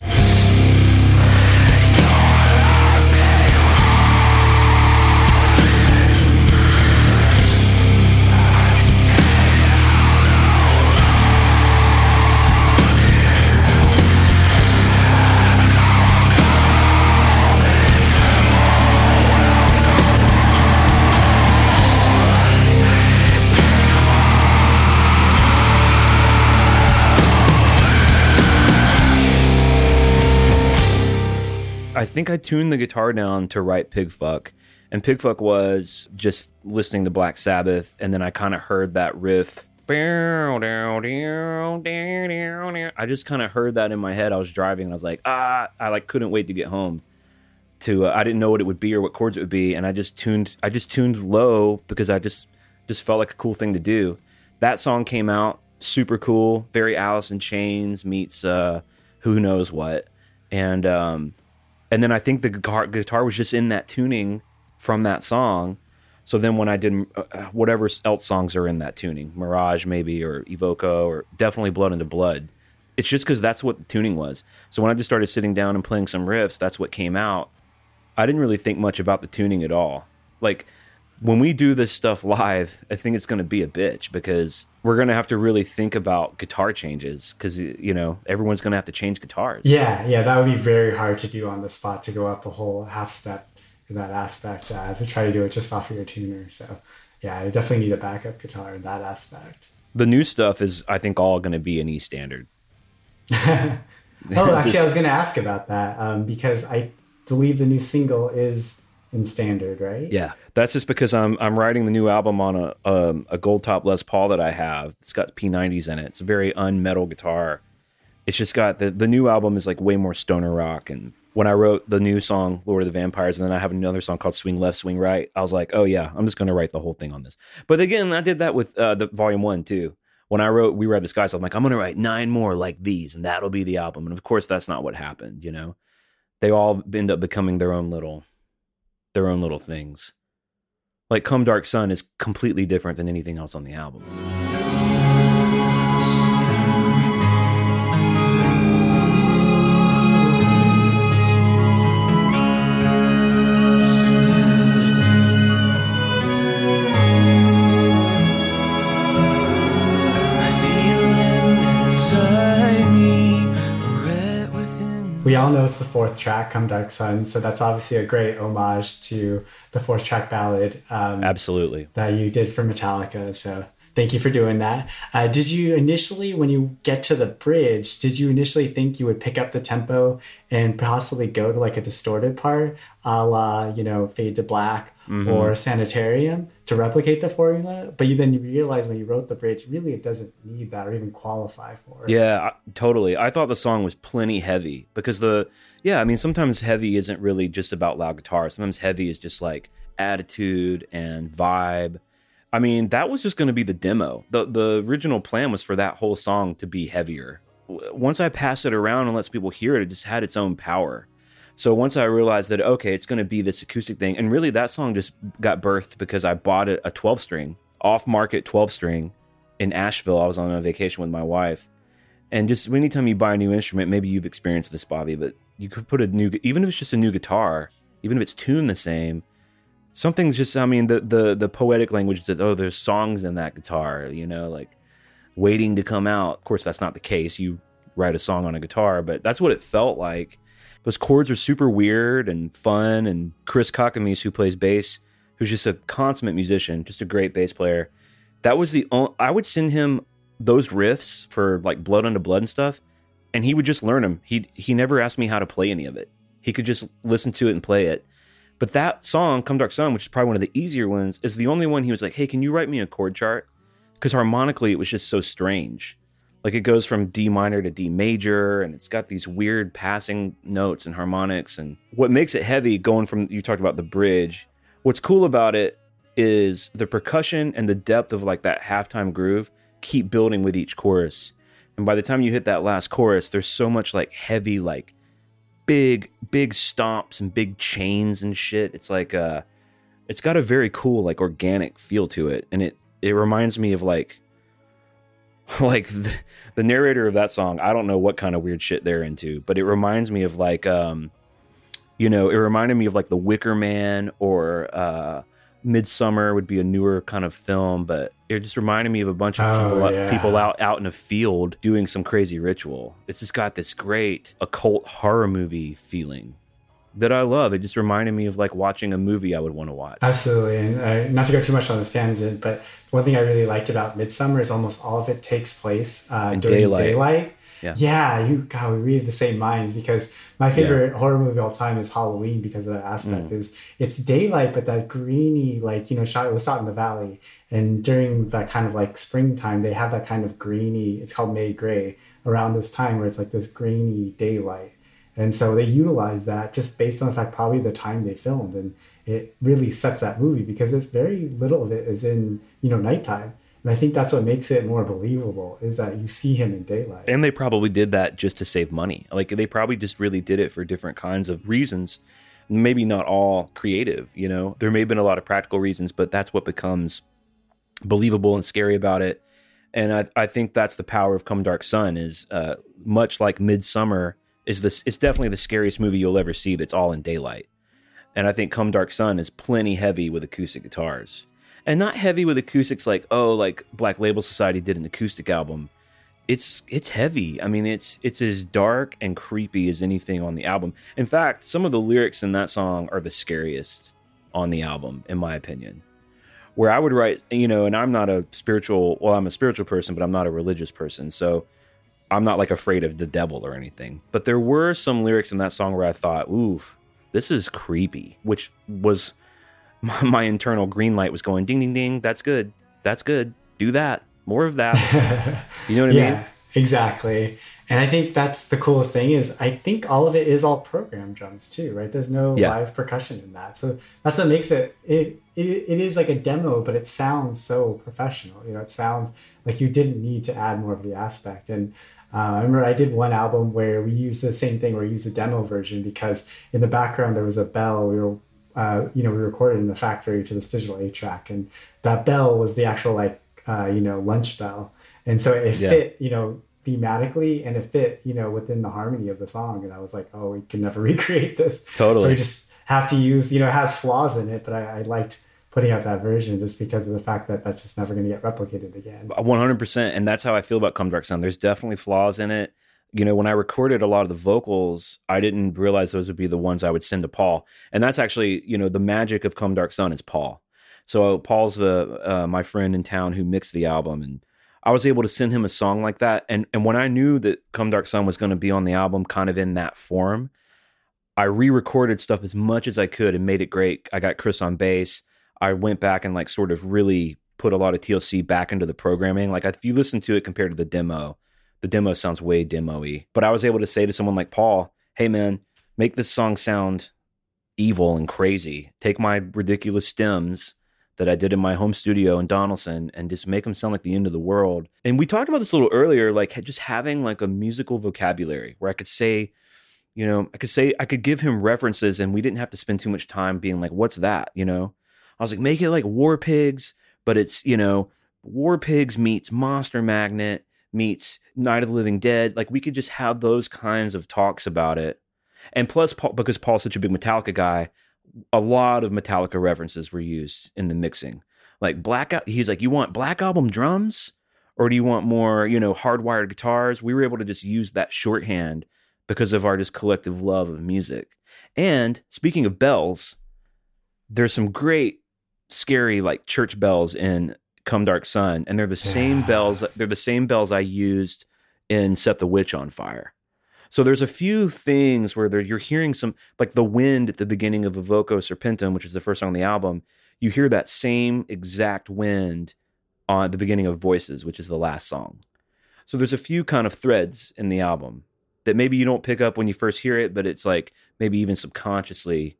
Think I tuned the guitar down to write Pigfuck. And Pigfuck was just listening to Black Sabbath, and then I kind of heard that riff. I just kind of heard that in my head. I was driving, and I was like, ah, I like couldn't wait to get home. To uh, I didn't know what it would be or what chords it would be, and I just tuned. I just tuned low because I just just felt like a cool thing to do. That song came out super cool, very Alice in Chains meets uh, who knows what, and um, and then I think the guitar, guitar was just in that tuning from that song. So then when I did uh, whatever else songs are in that tuning, Mirage maybe or Evoco or definitely Blood Unto Blood, it's just because that's what the tuning was. So when I just started sitting down and playing some riffs, that's what came out. I didn't really think much about the tuning at all. Like when we do this stuff live, I think it's going to be a bitch because we're going to have to really think about guitar changes because you know everyone's going to have to change guitars. Yeah, yeah, that would be very hard to do on the spot to go up a whole half step in that aspect uh, to try to do it just off of your tuner. So, yeah, I definitely need a backup guitar in that aspect. The new stuff is, I think, all going to be an E standard. Oh, actually, Just- I was going to ask about that um, because I believe the new single is in standard, right? Yeah, that's just because I'm I'm writing the new album on a um, a gold top Les Paul that I have. It's got P90s in it. It's a very unmetal guitar. It's just got the the new album is like way more stoner rock. And when I wrote the new song Lord of the Vampires, and then I have another song called Swing Left, Swing Right, I was like, oh yeah, I'm just gonna write the whole thing on this. But again, I did that with uh, the Volume One too. When I wrote We Ride the Skies, I'm like, I'm gonna write nine more like these, and that'll be the album. And of course, that's not what happened. You know, they all end up becoming their own little their own little things. Like Come Dark Sun is completely different than anything else on the album. We all know it's the fourth track, Come Dark Sun, so that's obviously a great homage to the fourth track ballad um, Absolutely. that you did for Metallica. So thank you for doing that. Uh, did you initially, when you get to the bridge, did you initially think you would pick up the tempo and possibly go to like a distorted part, a la, you know, Fade to Black or Sanitarium to replicate the formula? But you then you realize when you wrote the bridge, really it doesn't need that or even qualify for it. Yeah, totally. I thought the song was plenty heavy because the yeah, I mean sometimes heavy isn't really just about loud guitar. Sometimes heavy is just like attitude and vibe. I mean, that was just going to be the demo. The the original plan was for that whole song to be heavier. Once I pass it around and lets people hear it, it just had its own power. So once I realized that okay, it's going to be this acoustic thing, and really that song just got birthed because I bought it a 12 string, off market 12 string in Asheville. I was on a vacation with my wife, and just anytime you buy a new instrument, maybe you've experienced this, Bobby, but you could put a new, even if it's just a new guitar, even if it's tuned the same, something's just. I mean, the the the poetic language that oh, there's songs in that guitar, you know, like waiting to come out. Of course, that's not the case. You write a song on a guitar, but that's what it felt like. Those chords are super weird and fun. And Chris Kakamis, who plays bass, who's just a consummate musician, just a great bass player. That was the only, I would send him those riffs for like Blood Unto Blood and stuff, and he would just learn them. He he never asked me how to play any of it. He could just listen to it and play it. But that song, Come Dark Sun, which is probably one of the easier ones, is the only one he was like, "Hey, can you write me a chord chart?" Because harmonically, it was just so strange. Like it goes from D minor to D major, and it's got these weird passing notes and harmonics. And what makes it heavy, going from you talked about the bridge. What's cool about it is the percussion and the depth of like that halftime groove keep building with each chorus. And by the time you hit that last chorus, there's so much like heavy, like big, big stomps and big chains and shit. It's like uh it's got a very cool, like organic feel to it. And it it reminds me of like like the, the narrator of that song, I don't know what kind of weird shit they're into, but it reminds me of like um you know, it reminded me of like The Wicker Man or uh Midsommar would be a newer kind of film, but it just reminded me of a bunch of Oh, people, yeah. people out out in a field doing some crazy ritual. It's just got this great occult horror movie feeling that I love. It just reminded me of like watching a movie I would want to watch. Absolutely, and uh, not to go too much on this tangent, but one thing I really liked about Midsommar is almost all of it takes place uh, during daylight. daylight. Yeah. yeah, you God, we read the same minds because my favorite horror movie of all time is Halloween because of that aspect. Mm. Is it's daylight, but that greeny, like you know, shot it was shot in the valley, and during that kind of like springtime, they have that kind of greeny. It's called May gray around this time where it's like this grainy daylight. And so they utilize that just based on the fact probably the time they filmed. And it really sets that movie because it's very little of it is in, you know, nighttime. And I think that's what makes it more believable is that you see him in daylight. And they probably did that just to save money. Like they probably just really did it for different kinds of reasons. Maybe not all creative, you know. There may have been a lot of practical reasons, but that's what becomes believable and scary about it. And I, I think that's the power of Come Dark Sun is uh, much like Midsommar is this it's definitely the scariest movie you'll ever see that's all in daylight. And I think Come Dark Sun is plenty heavy with acoustic guitars. And not heavy with acoustics like, oh, like Black Label Society did an acoustic album it's it's heavy. I mean, it's it's as dark and creepy as anything on the album. In fact, some of the lyrics in that song are the scariest on the album, in my opinion. Where I would write, you know, and I'm not a spiritual. Well, I'm a spiritual person, but I'm not a religious person, so I'm not like afraid of the devil or anything. But there were some lyrics in that song where I thought, "Ooh, this is creepy," which was my, my internal green light was going, "Ding, ding, ding. That's good. That's good. Do that. More of that." you know what I yeah, mean? exactly. And I think that's the coolest thing is I think all of it is all program drums too, right? There's no Yeah. live percussion in that. So that's what makes it, it it it is like a demo, but it sounds so professional. You know, it sounds like you didn't need to add more of the aspect. And uh, I remember I did one album where we used the same thing where we used a demo version because in the background there was a bell. We were uh, you know, we recorded in the factory to this digital eight track, and that bell was the actual like uh, you know lunch bell, and so it Yeah. fit you know thematically and it fit you know within the harmony of the song, and I was like, oh, we can never recreate this. Totally. So we just have to use you know it has flaws in it, but I, I liked putting out that version just because of the fact that that's just never going to get replicated again. 100% and that's how i feel about come dark sun there's definitely flaws in it you know when i recorded a lot of the vocals i didn't realize those would be the ones i would send to paul and that's actually you know the magic of come dark sun is paul so paul's the uh, my friend in town who mixed the album and i was able to send him a song like that and and when i knew that come dark sun was going to be on the album kind of in that form I re-recorded stuff as much as I could and made it great. I got Chris on bass. I went back and like sort of really put a lot of TLC back into the programming. Like if you listen to it compared to the demo, the demo sounds way demo-y. But I was able to say to someone like Paul, "Hey man, make this song sound evil and crazy. Take my ridiculous stems that I did in my home studio in Donelson and just make them sound like the end of the world." And we talked about this a little earlier, like just having like a musical vocabulary where I could say you know, I could say I could give him references and we didn't have to spend too much time being like, what's that? You know? I was like, make it like War Pigs, but it's, you know, War Pigs meets Monster Magnet meets Night of the Living Dead. Like we could just have those kinds of talks about it. And plus Paul because Paul's such a big Metallica guy, a lot of Metallica references were used in the mixing. Like Black he's like, You want Black Album drums? Or do you want more, you know, hardwired guitars? We were able to just use that shorthand because of our just collective love of music. And speaking of bells, there's some great scary like church bells in Come Dark Sun, and they're the same Yeah. bells. They're the same bells I used in Set the Witch on Fire. So there's a few things where you're hearing some like the wind at the beginning of Evoco Serpentum, which is the first song on the album. You hear that same exact wind on the beginning of Voices, which is the last song. So there's a few kind of threads in the album that maybe you don't pick up when you first hear it, but it's like maybe even subconsciously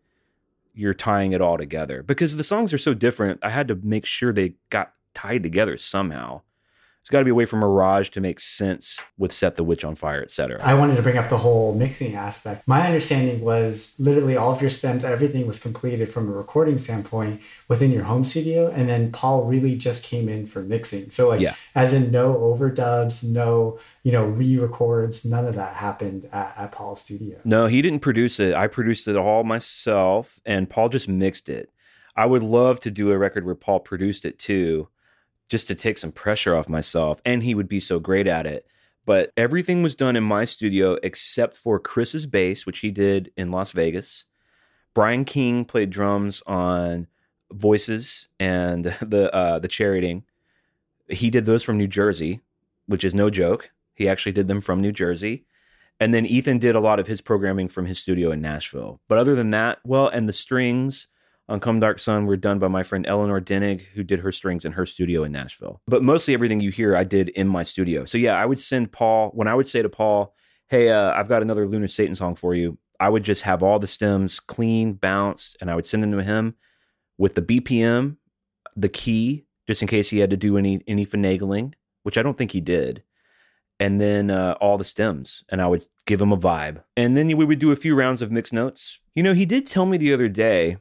you're tying it all together because the songs are so different. I had to make sure they got tied together somehow. There's got to be a way for Mirage to make sense with Set the Witch on Fire, etc. I wanted to bring up the whole mixing aspect. My understanding was literally all of your stems, everything was completed from a recording standpoint within your home studio. And then Paul really just came in for mixing. So, like, Yeah. as in no overdubs, no, you know, re records, none of that happened at, at Paul's studio. No, he didn't produce it. I produced it all myself, and Paul just mixed it. I would love to do a record where Paul produced it too, just to take some pressure off myself, and he would be so great at it. But everything was done in my studio except for Chris's bass, which he did in Las Vegas. Brian King played drums on Voices and the uh, the Charioting. He did those from New Jersey, which is no joke. He actually did them from New Jersey. And then Ethan did a lot of his programming from his studio in Nashville. But other than that, well, and the strings on Come Dark Sun were done by my friend Eleanor Dennig, who did her strings in her studio in Nashville. But mostly everything you hear, I did in my studio. So yeah, I would send Paul, when I would say to Paul, hey, uh, I've got another Lunar Satan song for you, I would just have all the stems clean, bounced, and I would send them to him with the BPM, the key, just in case he had to do any any finagling, which I don't think he did and then uh, all the stems, and I would give him a vibe. And then we would do a few rounds of mixed notes. You know, he did tell me the other day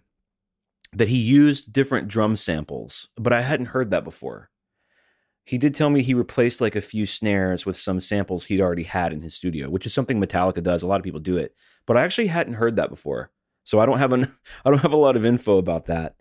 that he used different drum samples, but I hadn't heard that before. He did tell me he replaced like a few snares with some samples he'd already had in his studio, which is something Metallica does. A lot of people do it, but I actually hadn't heard that before. So I don't have an I don't have a lot of info about that,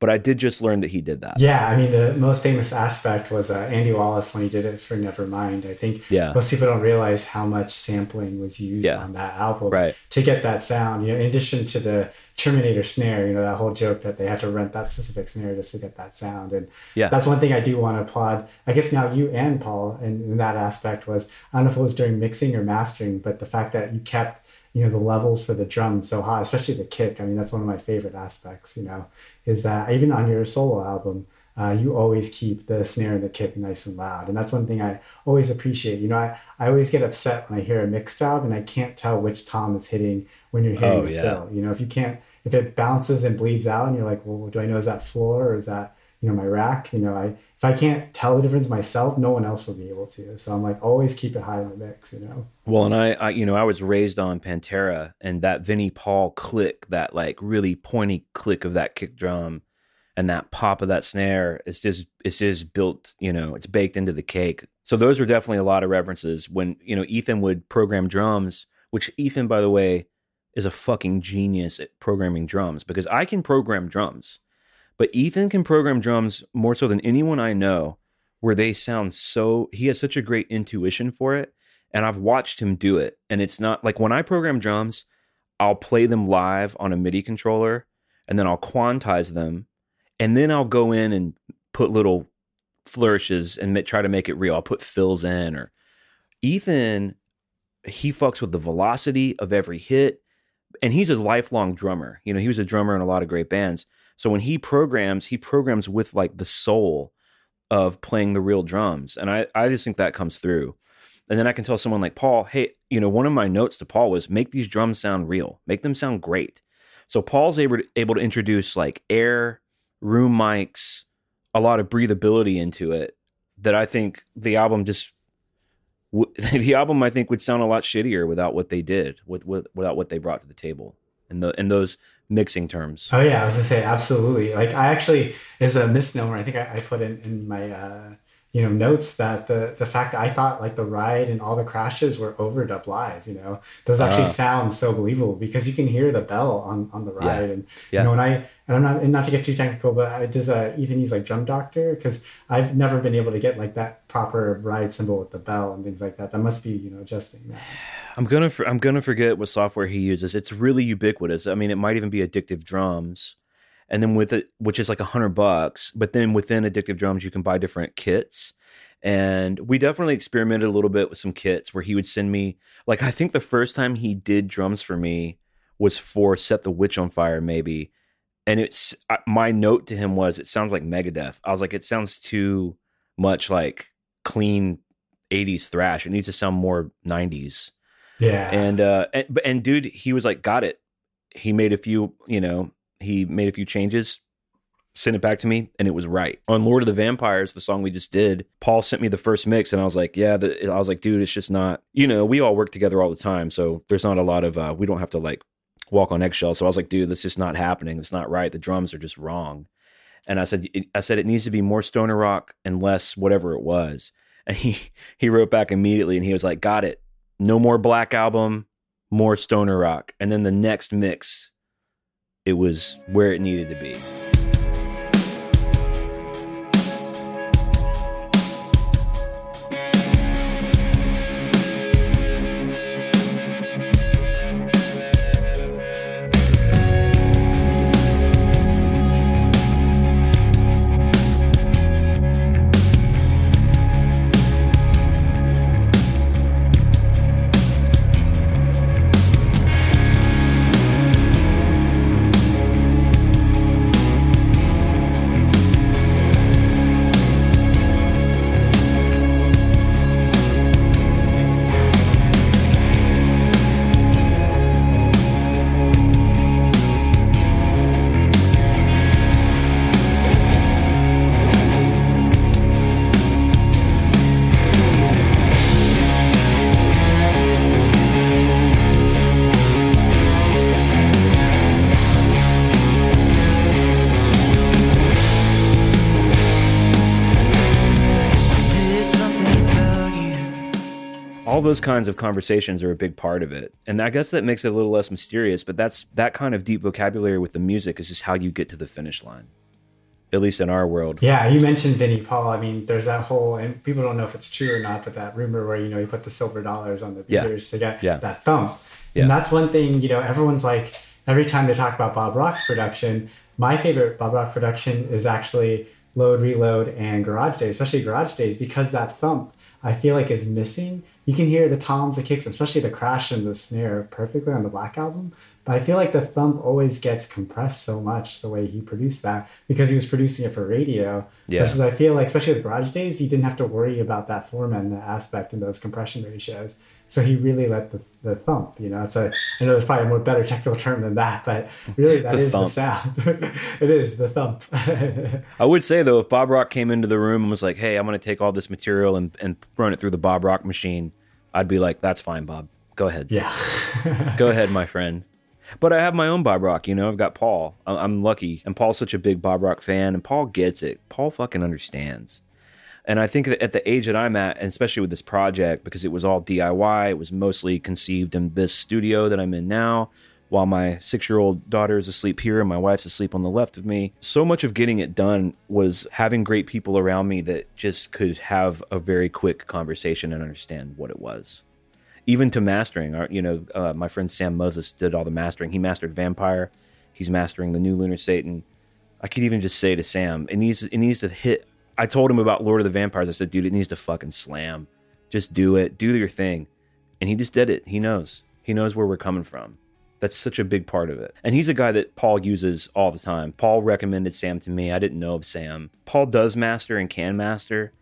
but I did just learn that he did that. Yeah, I mean, the most famous aspect was uh, Andy Wallace when he did it for Nevermind. I think Yeah. most people don't realize how much sampling was used Yeah. on that album Right. to get that sound. You know, in addition to the Terminator snare, you know, that whole joke that they had to rent that specific snare just to get that sound. And Yeah. that's one thing I do want to applaud. I guess now you and Paul in, in that aspect was I don't know if it was during mixing or mastering, but the fact that you kept you know the levels for the drum so high, especially the kick. I mean, that's one of my favorite aspects. You know, is that even on your solo album, uh, you always keep the snare and the kick nice and loud, and that's one thing I always appreciate. You know, I, I always get upset when I hear a mix job and I can't tell which tom is hitting when you're hitting Oh, the yeah. fill. You know, if you can't, if it bounces and bleeds out, and you're like, well, do I know is that floor or is that you know my rack? You know, I if I can't tell the difference myself, no one else will be able to. So I'm like, always keep it high in the mix. You know. Well, and I, I, you know, I was raised on Pantera, and that Vinnie Paul click, that like really pointy click of that kick drum, and that pop of that snare, it's just, it's just built, you know, it's baked into the cake. So those were definitely a lot of references when you know Ethan would program drums, which Ethan, by the way, is a fucking genius at programming drums because I can program drums, but Ethan can program drums more so than anyone I know, where they sound so. He has such a great intuition for it and I've watched him do it. And it's not like when I program drums, I'll play them live on a MIDI controller and then I'll quantize them. And then I'll go in and put little flourishes and try to make it real. I'll put fills in or Ethan, he fucks with the velocity of every hit. And he's a lifelong drummer. You know, he was a drummer in a lot of great bands. So when he programs, he programs with like the soul of playing the real drums. And I, I just think that comes through. And then I can tell someone like Paul, hey, you know, one of my notes to Paul was make these drums sound real, make them sound great. So Paul's able to, able to introduce like air, room mics, a lot of breathability into it that I think the album just the album I think would sound a lot shittier without what they did with, with without what they brought to the table in the in those mixing terms. Oh yeah, I was gonna say absolutely. Like I actually is a misnomer. I think I, I put in in my uh, you know notes that the the fact that I thought like the ride and all the crashes were overdubbed live. You know, those actually Ah. sound so believable because you can hear the bell on on the Yeah. ride. And Yeah. you know, and I and I'm not and not to get too technical, but I, does uh, Ethan use like Drum Doctor? Because I've never been able to get like that proper ride cymbal with the bell and things like that. That must be you know adjusting that. I'm gonna I'm gonna forget what software he uses. It's really ubiquitous. I mean, it might even be Addictive Drums, and then with it, which is like a hundred bucks. But then within Addictive Drums, you can buy different kits. And we definitely experimented a little bit with some kits where he would send me like I think the first time he did drums for me was for Set the Witch on Fire, maybe. And it's my note to him was it sounds like Megadeth. I was like, it sounds too much like clean 80s thrash. It needs to sound more 90s Yeah. and uh and, and dude he was like got it he made a few you know he made a few changes, sent it back to me, and it was right. On Lord of the Vampires, the song we just did, Paul sent me the first mix, and I was like, yeah, I was like, dude, it's just not, you know, we all work together all the time, so there's not a lot of, uh, we don't have to like walk on eggshells. So I was like, dude, that's just not happening. It's not right. The drums are just wrong. And I said, I said it needs to be more stoner rock and less whatever it was. And he he wrote back immediately, and he was like, got it. No more Black Album, more stoner rock. And then the next mix, it was where it needed to be. Those kinds of conversations are a big part of it and i guess that makes it a little less mysterious but that's that kind of deep vocabulary with the music is just how you get to the finish line at least in our world Yeah, you mentioned Vinnie Paul. I mean, there's that whole, and people don't know if it's true or not, but that rumor where, you know, you put the silver dollars on the Yeah. beaters to get Yeah. that thump. Yeah. And that's one thing, you know, everyone's like, every time they talk about Bob Rock's production, my favorite Bob Rock production is actually Load, Reload, and Garage Days, especially Garage Days, because that thump I feel like is missing. You can hear the toms, the kicks, especially the crash and the snare perfectly on the Black album. But I feel like the thump always gets compressed so much the way he produced that because he was producing it for radio. Yeah. Versus I feel like, especially with Garage Days, he didn't have to worry about that foreman aspect and those compression ratios. So he really let the, the thump, you know. It's a, I know there's probably a more better technical term than that, but really that The is the sound. it is the thump. I would say though, if Bob Rock came into the room and was like, "Hey, I'm going to take all this material and, and run it through the Bob Rock machine," I'd be like, "That's fine, Bob. Go ahead. yeah. Go ahead, my friend." But I have my own Bob Rock. You know, I've got Paul. I'm lucky, and Paul's such a big Bob Rock fan, and Paul gets it. Paul fucking understands. And I think that at the age that I'm at, and especially with this project, because it was all DIY, it was mostly conceived in this studio that I'm in now, while my six year old daughter is asleep here and my wife's asleep on the left of me. So much of getting it done was having great people around me that just could have a very quick conversation and understand what it was. Even to mastering, you know, uh, my friend Sam Moses did all the mastering. He mastered Vampire. He's mastering the new Lunar Satan. I could even just say to Sam, it needs it needs to hit. I told him about Lord of the Vampires. I said, dude, it needs to fucking slam. Just do it. Do your thing. And he just did it. He knows. He knows where we're coming from. That's such a big part of it. And he's a guy that Paul uses all the time. Paul recommended Sam to me. I didn't know of Sam. Paul does master and can master,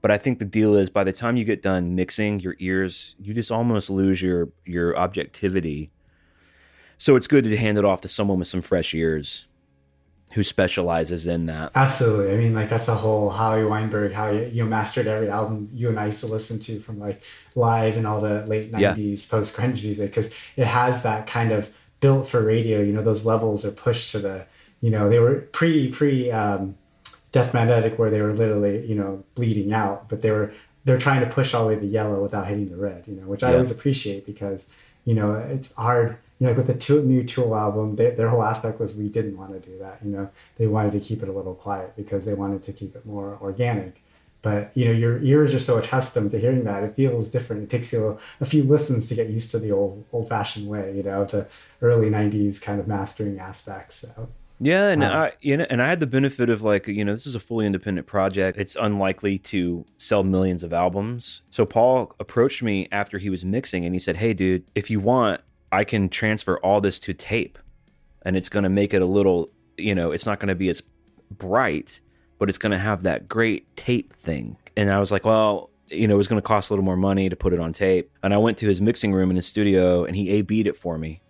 but I think the deal is by the time you get done mixing your ears, you just almost lose your your objectivity. So it's good to hand it off to someone with some fresh ears who specializes in that. Absolutely. I mean, like that's a whole Howie Weinberg, how you, you mastered every album you and I used to listen to from like live and all the late Yeah. 90s post grunge music because it has that kind of built for radio. You know, those levels are pushed to the, you know, they were pre, pre, um, Death Magnetic where they were literally, you know, bleeding out, but they were, they're trying to push all the way to the yellow without hitting the red, you know, which I Yeah. always appreciate because, you know, it's hard. You know, like with the Tool, new Tool album, they, their whole aspect was we didn't want to do that. You know, they wanted to keep it a little quiet because they wanted to keep it more organic. But you know, your ears are so accustomed to hearing that it feels different. It takes you a, a few listens to get used to the old old-fashioned way. You know, the early '90s kind of mastering aspects. So Yeah, and Wow. I you know, and I had the benefit of like you know this is a fully independent project. It's unlikely to sell millions of albums. So Paul approached me after he was mixing, and he said, "Hey, dude, if you want, I can transfer all this to tape, and it's going to make it a little, you know, it's not going to be as bright, but it's going to have that great tape thing." And I was like, "Well." You know, it was going to cost a little more money to put it on tape. And I went to his mixing room in his studio and he A B'd it for me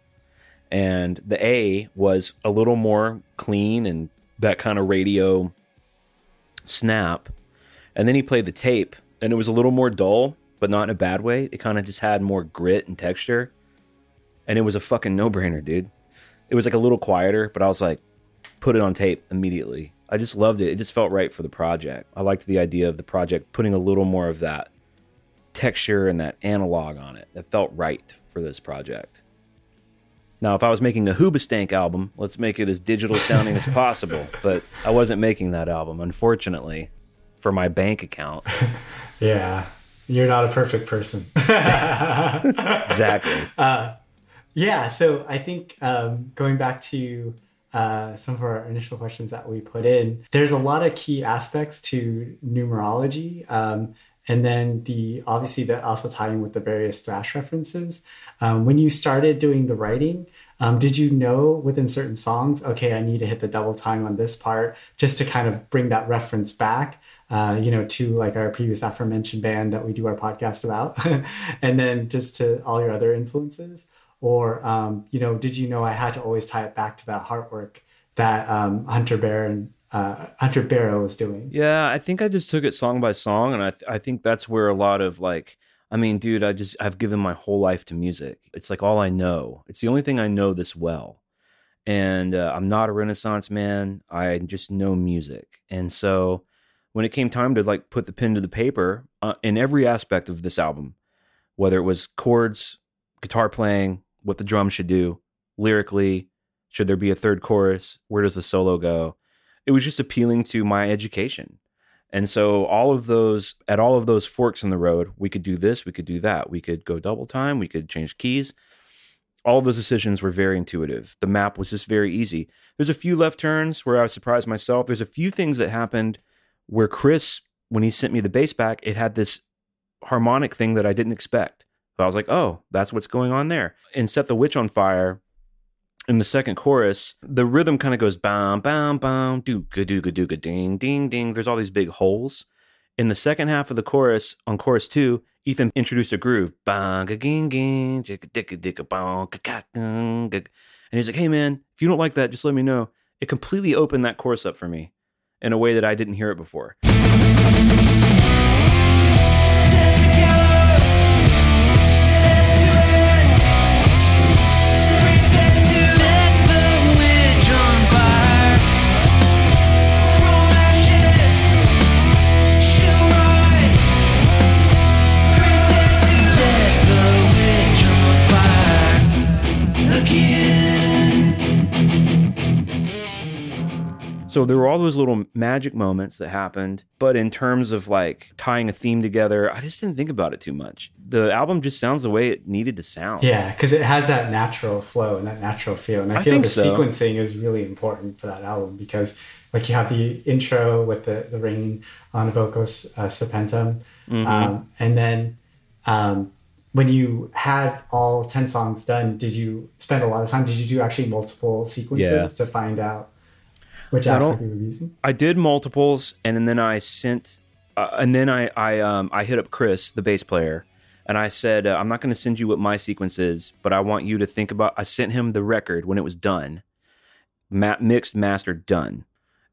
and the A was a little more clean and that kind of radio snap. And then he played the tape, and it was a little more dull, but not in a bad way. It kind of just had more grit and texture. And it was a fucking no brainer, dude. It was like a little quieter, but I was like, put it on tape immediately. I just loved it. It just felt right for the project. I liked the idea of the project putting a little more of that texture and that analog on it. That felt right for this project. Now, if I was making a Hoobastank album, let's make it as digital sounding as possible. But I wasn't making that album, unfortunately, for my bank account. Yeah, you're not a perfect person. Exactly. Uh, Yeah, so I think um, going back to uh, some of our initial questions that we put in, there's a lot of key aspects to numerology, um, and then the obviously the also tying with the various thrash references. Um, when you started doing the writing, um, did you know within certain songs, okay, I need to hit the double time on this part just to kind of bring that reference back? Uh, you know, to like our previous aforementioned band that we do our podcast about, and then just to all your other influences or um, you know did you know i had to always tie it back to that heart work that um, hunter Barron, uh, hunter barrow was doing Yeah, I think I just took it song by song, and I th- I think that's where a lot of like, I mean, dude, I just I've given my whole life to music. It's like all I know. It's the only thing I know this well, and uh, I'm not a Renaissance man. I just know music, and so when it came time to like put the pen to the paper uh, in every aspect of this album, whether it was chords, guitar playing, what the drums should do, lyrically, should there be a third chorus, where does the solo go? It was just appealing to my education. And so all of those at all of those forks in the road, we could do this, we could do that. We could go double time, we could change keys. All of those decisions were very intuitive. The map was just very easy. There's a few left turns where I was surprised myself. There's a few things that happened where Chris, when he sent me the bass back, it had this harmonic thing that I didn't expect. So I was like, oh, that's what's going on there. And Set the Witch on Fire, in the second chorus, the rhythm kind of goes bam, bam, bam, dooga dooga dooga ding, ding, ding. There's all these big holes. In the second half of the chorus, on chorus two, Ethan introduced a groove. Bang, ging, ging, jicka, dicka. And he's like, hey, man, if you don't like that, just let me know. It completely opened that chorus up for me in a way that I didn't hear it before. So there were all those little magic moments that happened, but in terms of like tying a theme together, I just didn't think about it too much. The album just sounds the way it needed to sound. yeah because it has that natural flow and that natural feel and i, I feel think the so. sequencing is really important for that album because like you have the intro with the, the rain on vocos uh, serpentum Mm-hmm. um, and then um, when you had all 10 songs done did you spend a lot of time did you do actually multiple sequences Yeah. to find out which I aspect don't- you using I did multiples, and then I sent, uh, and then I I um I hit up Chris, the bass player, and I said uh, I'm not going to send you what my sequence is, but I want you to think about. I sent him the record when it was done, ma- mixed, mastered, done,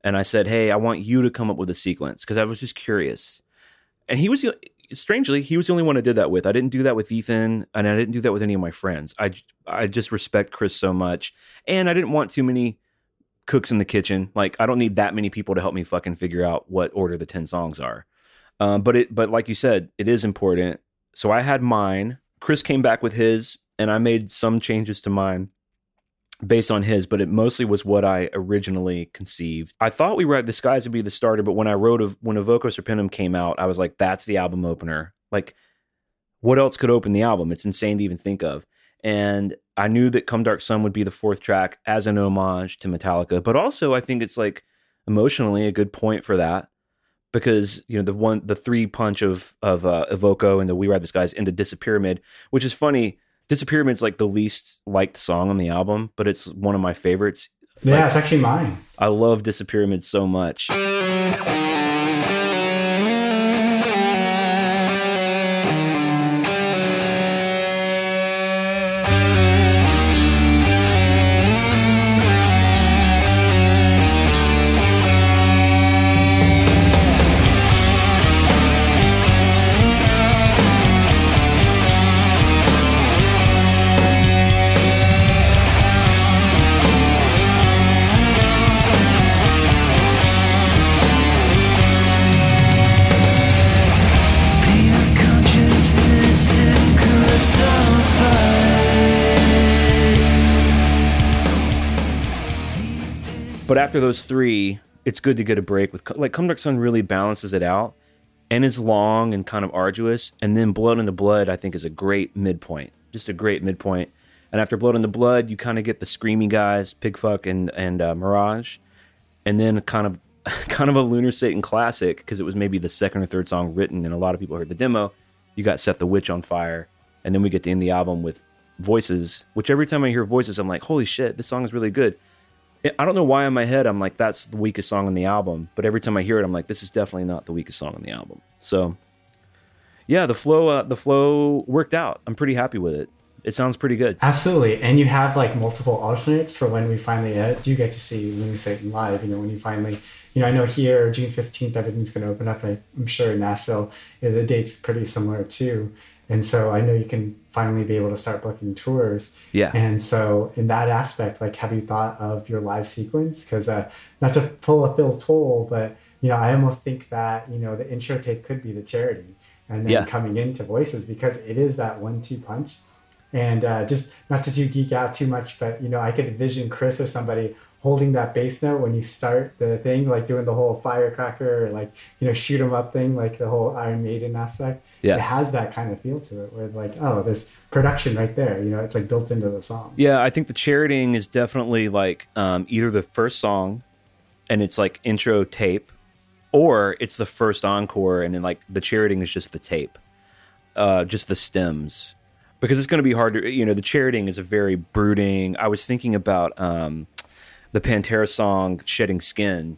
and I said, hey, I want you to come up with a sequence because I was just curious, and he was strangely he was the only one I did that with. I didn't do that with Ethan, and I didn't do that with any of my friends. I I just respect Chris so much, and I didn't want too many cooks in the kitchen. Like I don't need that many people to help me fucking figure out what order the ten songs are. Um, but it, but like you said, it is important. So I had mine. Chris came back with his, and I made some changes to mine based on his. But it mostly was what I originally conceived. I thought We Ride the Skies would be the starter, but when I wrote of when Evoco Serpentum came out, I was like, that's the album opener. Like, what else could open the album? It's insane to even think of. And I knew that Come Dark Sun would be the fourth track as an homage to Metallica, but also I think it's like emotionally a good point for that because you know the one the three punch of of uh, Evoco and the We Ride the Skies into Disappearamid, which is funny. Disappearamid's like the least liked song on the album, but it's one of my favorites. yeah it's actually mine I love Disappearamid so much. After those three, it's good to get a break with like Come Dark Sun really balances it out and is long and kind of arduous. And then Blood Unto Blood, I think, is a great midpoint, just a great midpoint. And after Blood Unto Blood, you kind of get the screamy guys, Pigfuck and and uh, Mirage, and then kind of kind of a Lunar Satan classic because it was maybe the second or third song written, and a lot of people heard the demo. You got Set the Witch on fire, and then we get to end the album with Voices, which every time I hear Voices, I'm like, holy shit, this song is really good. I don't know why in my head I'm like that's the weakest song on the album, but every time I hear it, I'm like this is definitely not the weakest song on the album. So, yeah, the flow, uh, the flow worked out. I'm pretty happy with it. It sounds pretty good. Absolutely, and you have like multiple alternates for when we finally uh, do get to see Lunar Satan live. You know, when you finally, you know, I know here June fifteenth everything's going to open up. and I'm sure in Nashville know, the date's pretty similar too, and so I know you can finally be able to start booking tours. Yeah. And so in that aspect, like, have you thought of your live sequence? Because uh, not to pull a Phil Toll, but you know, I almost think that you know the intro tape could be the charioting, and then Yeah. coming into voices because it is that one-two punch and uh, just not to geek out too much, but you know, I could envision Chris or somebody holding that bass note when you start the thing, like doing the whole firecracker, or like you know, shoot 'em up thing, like the whole Iron Maiden aspect. Yeah. it has that kind of feel to it, where it's like, oh, there's production right there. You know, it's like built into the song. Yeah, I think the charioting is definitely like um, either the first song, and it's like intro tape, or it's the first encore, and then like the charioting is just the tape, uh, just the stems, because it's going to be hard to you know the charioting is a very brooding. I was thinking about um, the Pantera song "Shedding Skin."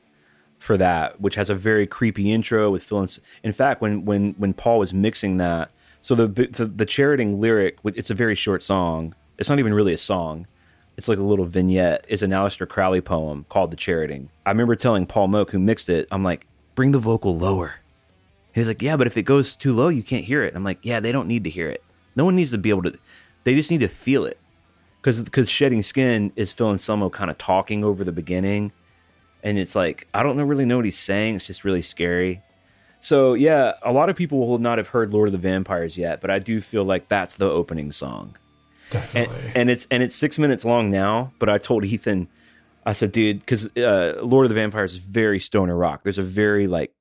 For that, which has a very creepy intro with Phil. and- In fact, when when when Paul was mixing that, so the the, the charioting lyric, it's a very short song. It's not even really a song it's like a little vignette is an Aleister Crowley poem called The Charioting. I remember telling Paul Moak who mixed it, I'm like, bring the vocal lower. He was like, yeah, but if it goes too low, you can't hear it. I'm like, yeah, they don't need to hear it. No one needs to be able to. They just need to feel it. Because because shedding skin is Phil Anselmo kind of talking over the beginning, and it's like I don't know really know what he's saying. It's just really scary. So yeah, a lot of people will not have heard Lord of the Vampires yet, but I do feel like that's the opening song and, and it's and it's six minutes long now. But I told Ethan, I said, dude, because uh, Lord of the Vampires is very stoner rock. There's a very like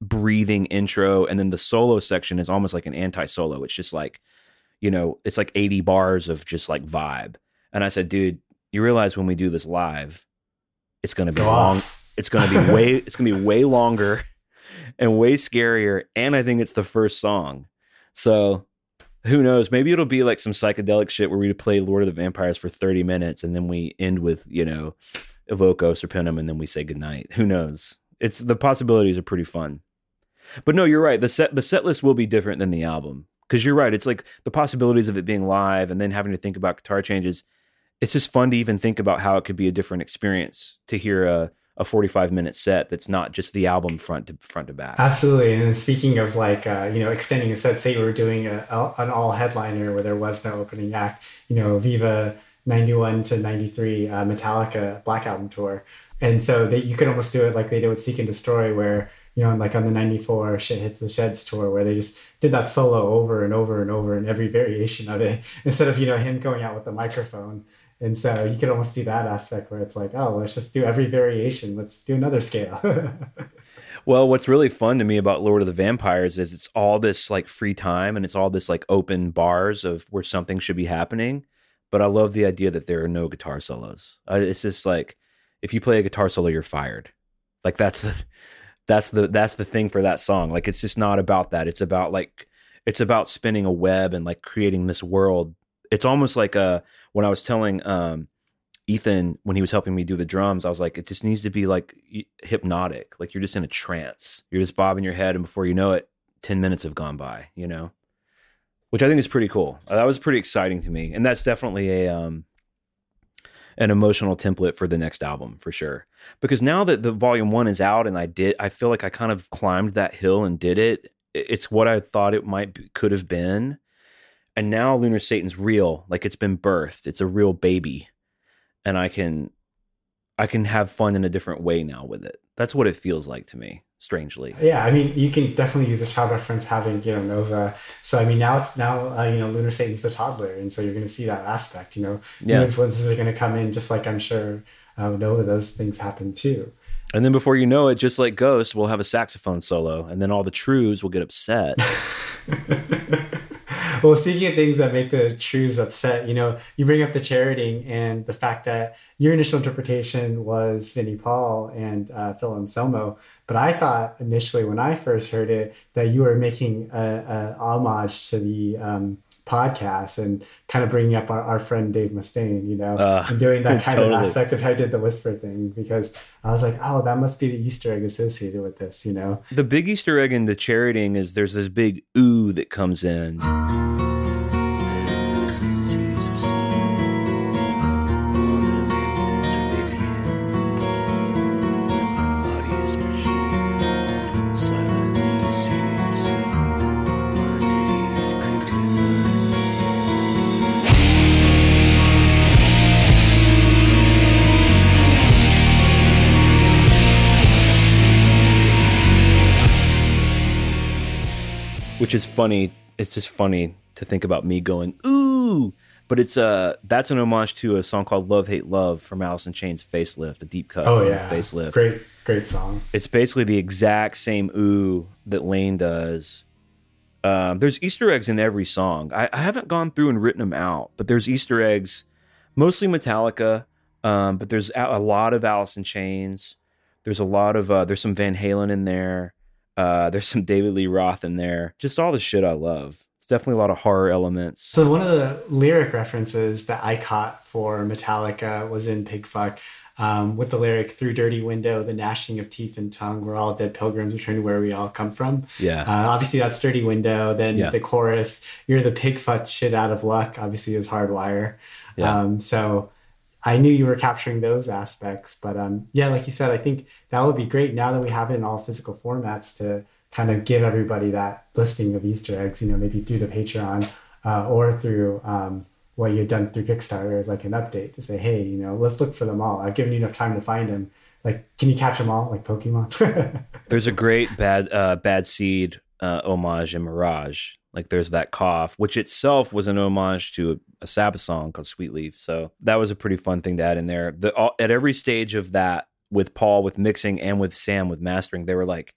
breathing intro, and then the solo section is almost like an anti-solo. It's just like, you know, it's like 80 bars of just like vibe. And I said, dude, you realize when we do this live, it's gonna be Go long. off. It's gonna be way. It's gonna be way longer and way scarier. And I think it's the first song. So who knows? Maybe it'll be like some psychedelic shit where we play Lord of the Vampires for 30 minutes and then we end with, you know, Evoco, Serpentum, and then we say goodnight. Who knows? It's the possibilities are pretty fun. But no, you're right. The set the set list will be different than the album. Because you're right. It's like the possibilities of it being live and then having to think about guitar changes. It's just fun to even think about how it could be a different experience to hear a, a 45 minute set that's not just the album front to front to back. Absolutely. And speaking of like, uh, you know, extending a set, say we were doing a, an all headliner where there was no opening act, you know, Viva 91 to 93 uh, Metallica Black Album tour. And so they, you could almost do it like they did with Seek and Destroy, where, you know, like on the 94 Shit Hits the Sheds tour, where they just did that solo over and over and over in every variation of it, instead of, you know, him going out with the microphone. And so you could almost see that aspect where it's like, oh, let's just do every variation. Let's do another scale. Well, what's really fun to me about Lord of the Vampires is it's all this like free time and it's all this like open bars of where something should be happening. But I love the idea that there are no guitar solos. It's just like if you play a guitar solo, you're fired. Like that's the that's the that's the thing for that song. Like it's just not about that. It's about like it's about spinning a web and like creating this world. It's almost like uh when I was telling um Ethan when he was helping me do the drums, I was like, it just needs to be like hypnotic. Like you're just in a trance. You're just bobbing your head, and before you know it, ten minutes have gone by. You know, which I think is pretty cool. Uh, That was pretty exciting to me, and that's definitely a um an emotional template for the next album for sure. Because now that the volume one is out, and I did, I feel like I kind of climbed that hill and did it. It's what I thought it might be, could have been. And now Lunar Satan's real, like it's been birthed. It's a real baby and I can I can have fun in a different way now with it. That's what it feels like to me, strangely. Yeah, I mean, you can definitely use a child reference having you know Nova. So I mean, now it's now uh, you know Lunar Satan's the toddler, and so you're going to see that aspect. You know, Yeah. new influences are going to come in, just like I'm sure uh, no, those things happen too. And then before you know it, just like Ghost, we'll have a saxophone solo, and then all the trues will get upset. Well, speaking of things that make the Trues upset, you know, you bring up the charioting and the fact that your initial interpretation was Vinnie Paul and uh, Phil Anselmo, but I thought initially when I first heard it that you were making a, a homage to the um, podcast and kind of bringing up our, our friend Dave Mustaine, you know, Uh, and doing that kind totally. of aspect of how I did the whisper thing because I was like, oh, that must be the Easter egg associated with this, you know. the big Easter egg in the charioting is there's this big ooh that comes in. Which is funny. It's just funny to think about me going ooh, but it's uh that's an homage to a song called "Love Hate Love" from Alice in Chains' "Facelift," a deep cut. Oh yeah, "Facelift." great, great song. It's basically the exact same ooh that Lane does. Um, there's Easter eggs in every song. I, I haven't gone through and written them out, but there's Easter eggs, mostly Metallica. Um, but there's a, a lot of Alice in Chains. There's a lot of uh, there's some Van Halen in there. Uh, there's some David Lee Roth in there. Just all the shit I love. It's definitely a lot of horror elements. So one of the lyric references that I caught for Metallica was in Pigfuck, um, with the lyric "Through dirty window, the gnashing of teeth and tongue, we're all dead pilgrims return to where we all come from." Yeah. Uh, obviously, that's dirty window. Then Yeah. the chorus, "You're the pig fucked shit out of luck." Obviously, is hardwire. Yeah. Um, so I knew you were capturing those aspects, but um, yeah, like you said, I think that would be great now that we have it in all physical formats to kind of give everybody that listing of Easter eggs. You know, maybe through the Patreon uh, or through um, what you've done through Kickstarter as like an update to say, hey, you know, let's look for them all. I've given you enough time to find them. Like, can you catch them all like Pokemon? There's a great bad uh, bad seed uh, homage in Mirage. Like there's that cough, which itself was an homage to a, a Sabbath song called Sweet Leaf. So that was a pretty fun thing to add in there. The, all, at every stage of that, with Paul with mixing and with Sam with mastering, they were like,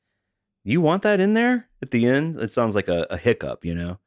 "You want that in there at the end?" It sounds like a, a hiccup, you know.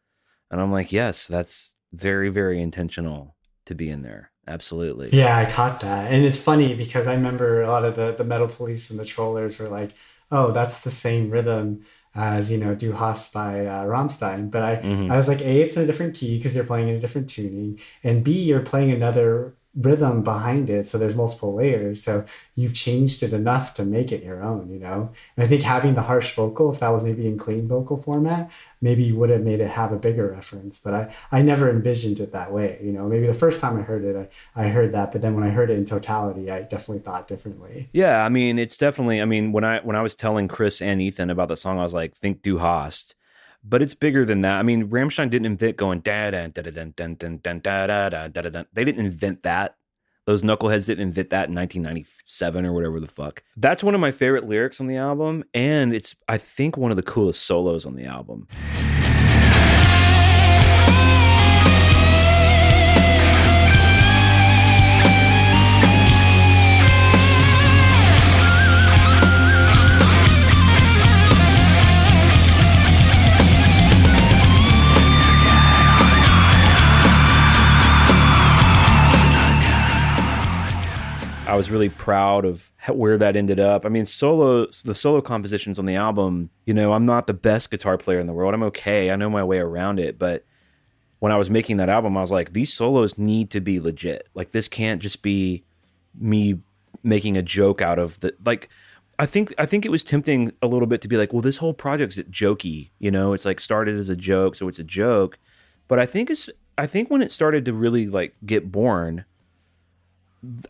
And I'm like, "Yes, that's very very intentional to be in there. Absolutely." Yeah, I caught that. And it's funny because I remember a lot of the, the metal police and the trollers were like, oh, that's the same rhythm as, you know, Du Hast by uh, Rammstein. But I, Mhm. I was like, A, it's in a different key because you're playing in a different tuning. And B, you're playing another rhythm behind it. So there's multiple layers. So you've changed it enough to make it your own, you know? And I think having the harsh vocal, if that was maybe in clean vocal format, maybe you would have made it have a bigger reference. But I, I never envisioned it that way. You know, maybe the first time I heard it, I, I heard that. But then when I heard it in totality, I definitely thought differently. Yeah, I mean, it's definitely. I mean, when I when I was telling Chris and Ethan about the song, I was like, "Think Du Hast," but it's bigger than that. I mean, Rammstein didn't invent going da da da da da da da da da da da da da. They didn't invent that. Those knuckleheads didn't invent that in 1997 or whatever the fuck. That's one of my favorite lyrics on the album, and it's I think one of the coolest solos on the album. I was really proud of where that ended up. I mean, solo the solo compositions on the album. You know, I'm not the best guitar player in the world. I'm okay. I know my way around it, but when I was making that album, I was like, these solos need to be legit. Like this can't just be me making a joke out of the like. I think I think it was tempting a little bit to be like, well, this whole project's jokey. You know, it's like started as a joke, so it's a joke. But I think it's I think when it started to really like get born,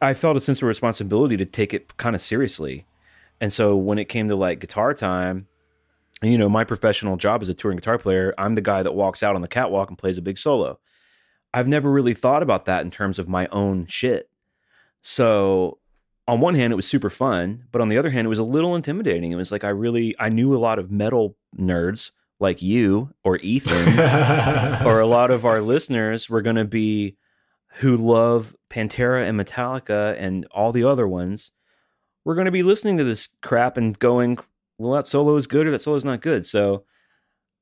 I felt a sense of responsibility to take it kind of seriously. And so when it came to like guitar time, and you know, my professional job as a touring guitar player, I'm the guy that walks out on the catwalk and plays a big solo. I've never really thought about that in terms of my own shit. So on one hand, it was super fun, but on the other hand, it was a little intimidating. It was like I really I knew a lot of metal nerds like you or Ethan or a lot of our listeners were going to be who love Pantera and Metallica and all the other ones, we're going to be listening to this crap and going, well, that solo is good or that solo is not good. So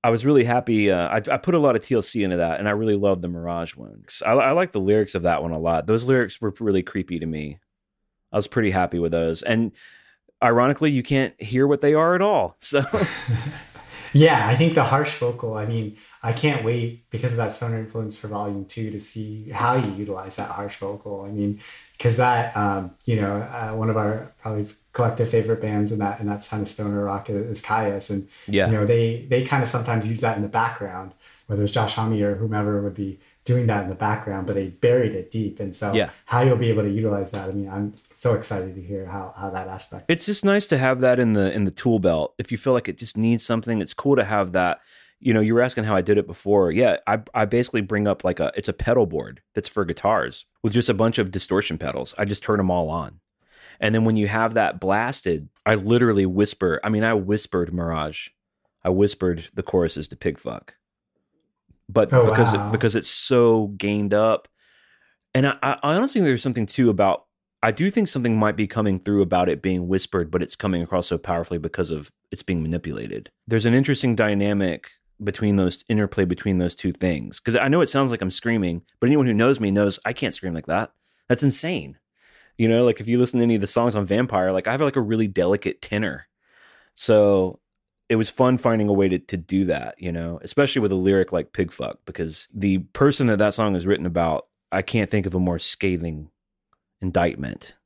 I was really happy. Uh, I, I put a lot of TLC into that, and I really loved the Mirage one. I, I like the lyrics of that one a lot. Those lyrics were really creepy to me. I was pretty happy with those. And ironically, you can't hear what they are at all. So Yeah, I think the harsh vocal, I mean, I can't wait because of that stoner influence for volume two to see how you utilize that harsh vocal. I mean, because that, um, you know, uh, one of our probably collective favorite bands in that in that kind of stoner rock is, is Kyuss, and Yeah. you know they they kind of sometimes use that in the background, whether it's Josh Homme or whomever would be doing that in the background, but they buried it deep, and so Yeah. how you'll be able to utilize that. I mean, I'm so excited to hear how how that aspect. it's just nice to have that in the in the tool belt. If you feel like it just needs something, it's cool to have that. You know, you were asking how I did it before. Yeah, I I basically bring up like a it's a pedal board that's for guitars with just a bunch of distortion pedals. I just turn them all on. And then when you have that blasted, I literally whisper. I mean, I whispered Mirage. I whispered the choruses to Pigfuck. But Oh, because wow. it, because it's so gained up, and I, I honestly think there's something too about. I do think something might be coming through about it being whispered, but it's coming across so powerfully because of it's being manipulated. There's an interesting dynamic between those interplay between those two things. Because I know it sounds like I'm screaming, but anyone who knows me knows I can't scream like that. That's insane. You know, like if you listen to any of the songs on Vampire, like I have like a really delicate tenor. So it was fun finding a way to, to do that, you know, especially with a lyric like Pigfuck, because the person that that song is written about, I can't think of a more scathing indictment.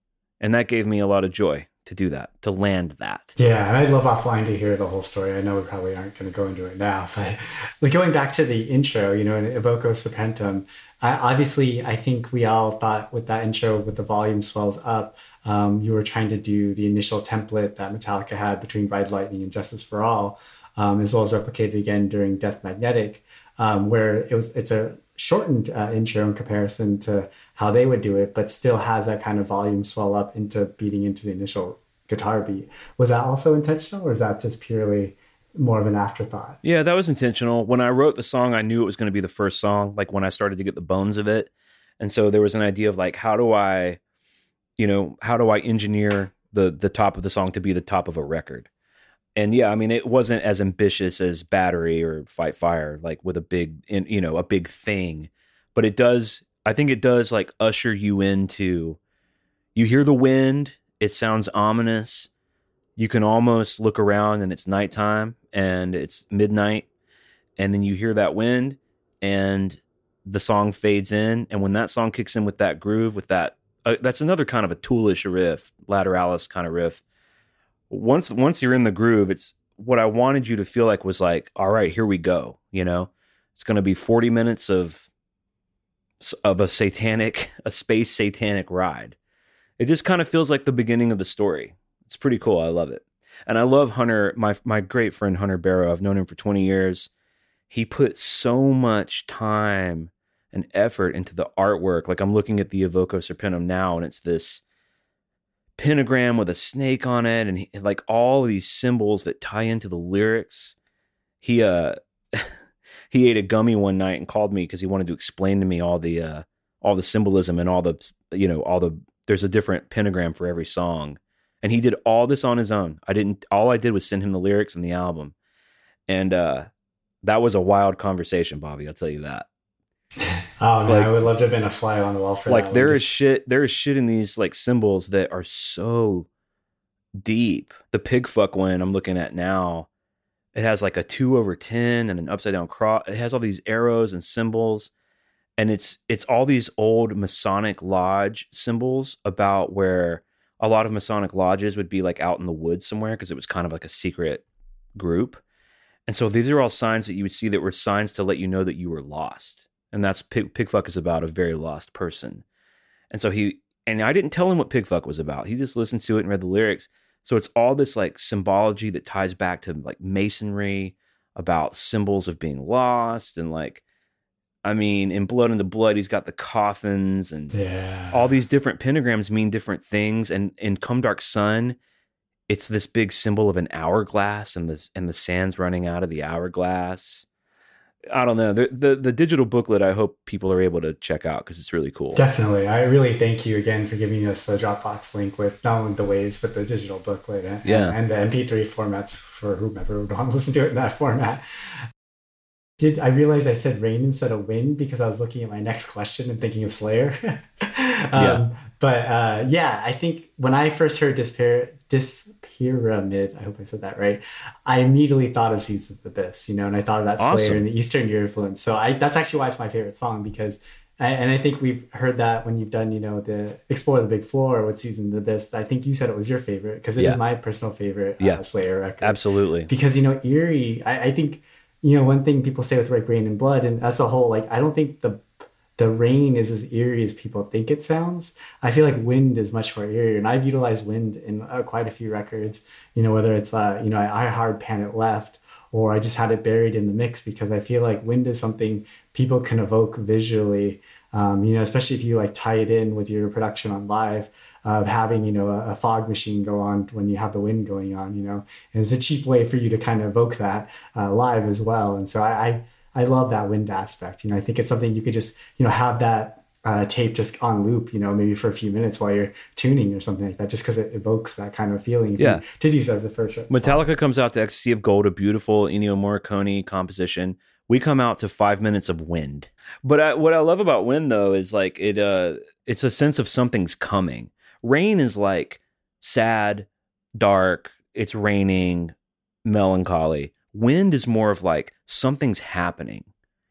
And that gave me a lot of joy to do that, to land that. Yeah, and I'd love offline to hear the whole story. I know we probably aren't going to go into it now, but like going back to the intro, you know, in Evoco Serpentum, I, obviously, I think we all thought with that intro, with the volume swells up, um, you were trying to do the initial template that Metallica had between Ride Lightning and Justice for All, um, as well as replicated again during Death Magnetic, um, where it was it's a shortened uh, intro in comparison to how they would do it, but still has that kind of volume swell up into beating into the initial guitar beat. Was that also intentional, or is that just purely more of an afterthought? Yeah, that was intentional. When I wrote the song, I knew it was going to be the first song, like when I started to get the bones of it. And so there was an idea of like, how do I, you know, how do I engineer the the top of the song to be the top of a record? And yeah, I mean, it wasn't as ambitious as Battery or Fight Fire, like with a big, in- you know, a big thing. But it does, I think it does like usher you into, you hear the wind, it sounds ominous. You can almost look around and it's nighttime and it's midnight. And then you hear that wind and the song fades in. And when that song kicks in with that groove, with that, uh, that's another kind of a toolish riff, lateralis kind of riff. Once once you're in the groove, it's what I wanted you to feel like was like, all right, here we go. You know, it's going to be 40 minutes of of a satanic, a space satanic ride. It just kind of feels like the beginning of the story. It's pretty cool. I love it. And I love Hunter, my my great friend Hunter Barrow. I've known him for 20 years. He put so much time and effort into the artwork. Like I'm looking at the Evoco Serpentum now, and it's this pentagram with a snake on it, and he, like all these symbols that tie into the lyrics. He uh he ate a gummy one night and called me because he wanted to explain to me all the uh all the symbolism and all the you know all the there's a different pentagram for every song. And he did all this on his own. I didn't all i did was send him the lyrics and the album. And uh that was a wild conversation bobby i'll tell you that Oh man, Like- I would love to have been a fly on the wall for like that. there is Just- shit there is shit in these like symbols that are so deep. The pig fuck one i'm looking at now it has like a two over ten and an upside down cross it has all these arrows and symbols and it's it's all these old masonic lodge symbols about where a lot of masonic lodges would be like out in the woods somewhere because it was kind of like a secret group. And so these are all signs that you would see that were signs to let you know that you were lost and that's pig, pigfuck is about a very lost person and so he and i didn't tell him what pigfuck was about he just listened to it and read the lyrics so it's all this like symbology that ties back to like masonry about symbols of being lost and like I mean, in Blood Unto Blood, he's got the coffins and yeah. all these different pentagrams mean different things. And in Come Dark Sun, it's this big symbol of an hourglass and the and the sands running out of the hourglass. I don't know. The, the the digital booklet. I hope people are able to check out because it's really cool. Definitely. I really thank you again for giving us the Dropbox link with not only the waves, but the digital booklet and, Yeah. and, the MP3 formats for whomever would want to listen to it in that format. Did I realize I said rain instead of wind because I was looking at my next question and thinking of Slayer? um, Yeah. But uh, yeah, I think when I first heard this, pyra- this pyramid, I hope I said that right, I immediately thought of Seasons of the Abyss, you know, and I thought of that Awesome. Slayer and the Eastern Year influence. So I that's actually why it's my favorite song because and I think we've heard that when you've done, you know, the Explore the Big Floor with Season of the Abyss. I think you said it was your favorite because it is Yeah. my personal favorite Yeah. uh, Slayer record. Absolutely. Because, you know, Eerie, I, I think, you know, one thing people say with like Raining Blood, and that's a whole, like, I don't think the the rain is as eerie as people think it sounds. I feel like wind is much more eerie, and I've utilized wind in uh, quite a few records. You know, whether it's uh, you know I hard pan it left, or I just had it buried in the mix because I feel like wind is something people can evoke visually. Um, you know, especially if you like tie it in with your production on live of having you know a, a fog machine go on when you have the wind going on. You know, and it's a cheap way for you to kind of evoke that uh, live as well. And so I, I I love that wind aspect. You know, I think it's something you could just, you know, have that uh, tape just on loop, you know, maybe for a few minutes while you're tuning or something like that, just because it evokes that kind of feeling. Yeah. You did use as the first song. Metallica comes out to Ecstasy of Gold, a beautiful Ennio Morricone composition. We come out to five minutes of wind. But I, what I love about wind though is like it. Uh, it's a sense of something's coming. Rain is like sad, dark. It's raining, melancholy. Wind is more of like something's happening,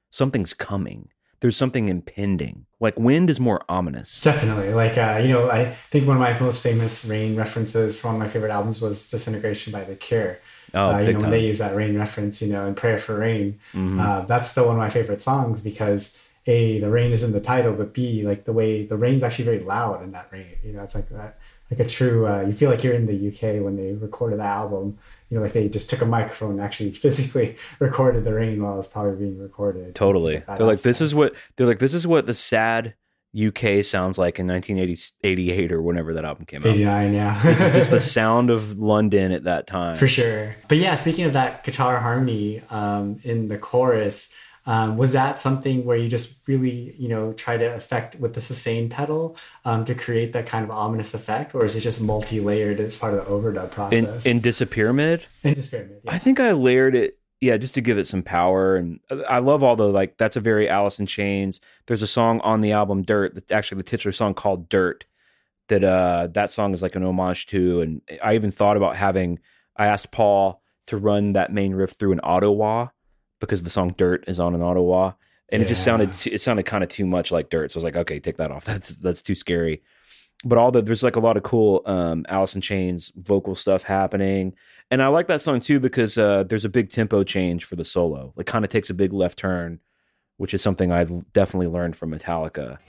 something's coming. There's something impending. Like wind is more ominous. Definitely. Like, uh, you know, I think one of my most famous Rain references from one of my favorite albums was Disintegration by The Cure. Oh, uh, you know, time. when they use that rain reference, you know, in Prayer for Rain, Mhm. uh, that's still one of my favorite songs because A, the rain is in the title, but B, like the way the rain's actually very loud in that rain. You know, it's like that, like a true, uh, you feel like you're in the UK when they recorded the album. You know, like they just took a microphone and actually physically recorded the rain while it was probably being recorded. Totally. They're like, this is what they're like. This is what the sad UK sounds like in 1988 or whenever that album came out. 89, yeah. This is just the sound of London at that time. For sure. But yeah, speaking of that guitar harmony um, in the chorus, um, was that something where you just really, you know, try to affect with the sustain pedal um, to create that kind of ominous effect, or is it just multi-layered as part of the overdub process? in Disappearmid, in this pyramid, yeah. I think I layered it. Yeah, just to give it some power, and I love all the like. That's a very Alice in Chains. There's a song on the album Dirt. That's actually the titular song called Dirt. That uh, that song is like an homage to, and I even thought about having. I asked Paul to run that main riff through an auto wah because the song Dirt is on an auto wah, and it just sounded it sounded kind of too much like Dirt. So I was like, okay, take that off. That's that's too scary. But all the there's like a lot of cool um, Alice in Chains vocal stuff happening, and I like that song too because uh, there's a big tempo change for the solo. It kind of takes a big left turn, which is something I've definitely learned from Metallica.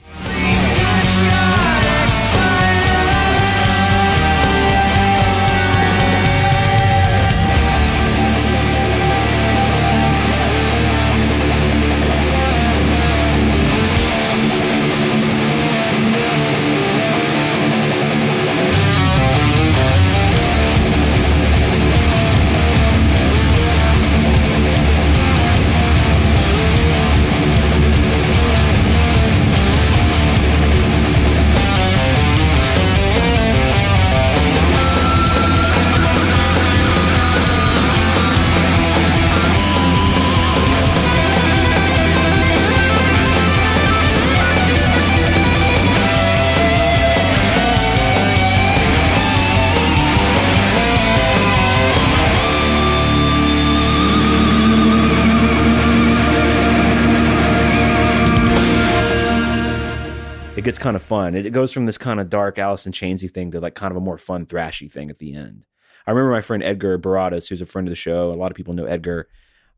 Kind of fun. It, it goes from this kind of dark Alice in Chainsy thing to like kind of a more fun thrashy thing at the end. I remember my friend Edgar Baradas, who's a friend of the show. A lot of people know Edgar.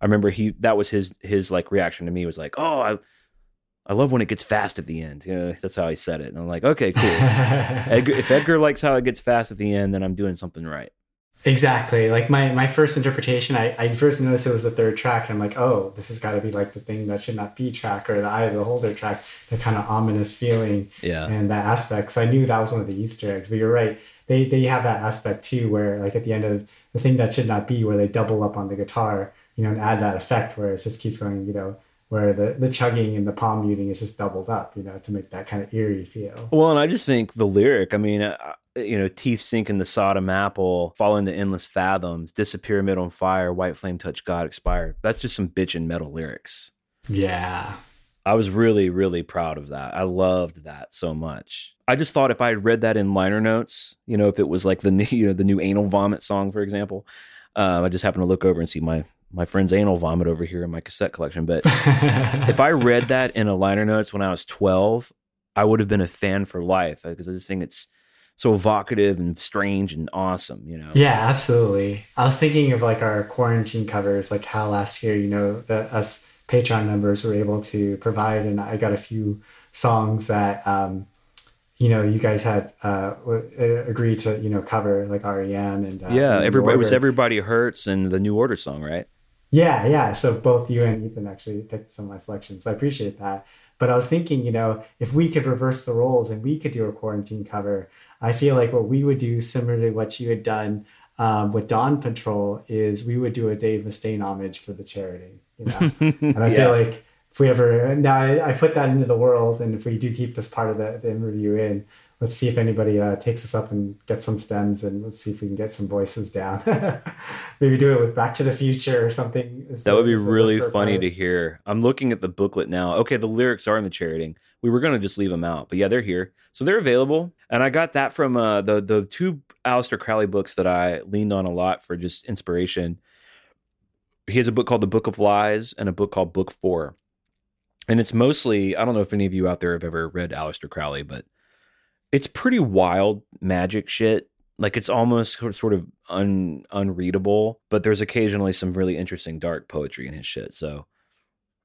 I remember he that was his his like reaction to me was like, "Oh, I I love when it gets fast at the end." You know, that's how he said it. And I'm like, "Okay, cool." Edgar, if Edgar likes how it gets fast at the end, then I'm doing something right. Exactly. Like my, my first interpretation, I, I first noticed it was the third track, and I'm like, oh, this has got to be like the thing that should not be track or the Eye of the Beholder track, the kind of ominous feeling Yeah. and that aspect. So I knew that was one of the Easter eggs. But you're right, they they have that aspect too, where like at the end of the thing that should not be, where they double up on the guitar you know, and add that effect where it just keeps going, you know, where the, the chugging and the palm muting is just doubled up, you know, to make that kind of eerie feel. Well, and I just think the lyric, I mean, you know, teeth sink in the Sodom apple, fall into endless fathoms, disappear amid on fire, white flame touch God, expire. That's just some bitchin' metal lyrics. Yeah. I was really, really proud of that. I loved that so much. I just thought if I had read that in liner notes, you know, if it was like the new, you know, the new anal vomit song, for example, um, I just happened to look over and see my my friend's anal vomit over here in my cassette collection. But if I read that in a liner notes when I was twelve, I would have been a fan for life because I just think it's so evocative and strange and awesome. You know. Yeah, absolutely. I was thinking of like our quarantine covers, like how last year, you know, the us Patreon members were able to provide, and I got a few songs that, um, you know, you guys had uh, uh, agreed to, you know, cover like REM and uh, Yeah, New everybody it was everybody hurts and the New Order song, right? Yeah, yeah. So both you and Ethan actually picked some of my selections. So I appreciate that. But I was thinking, you know, if we could reverse the roles and we could do a quarantine cover, I feel like what we would do, similar to what you had done um, with Dawn Patrol, is we would do a Dave Mustaine homage for the charioting. You know, and I Yeah. feel like if we ever now I, I put that into the world, and if we do keep this part of the, the interview in, let's see if anybody uh, takes us up and gets some stems, and let's see if we can get some voices down. Maybe do it with Back to the Future or something. is That the- would be really funny part. to hear. I'm looking at the booklet now. Okay, the lyrics are in the charioting. We were going to just leave them out, but yeah, they're here, so they're available. And I got that from uh, the the two Aleister Crowley books that I leaned on a lot for just inspiration. He has a book called The Book of Lies and a book called Book Four, and it's mostly I don't know if any of you out there have ever read Aleister Crowley, but it's pretty wild magic shit. Like it's almost sort of un, unreadable, but there's occasionally some really interesting dark poetry in his shit. So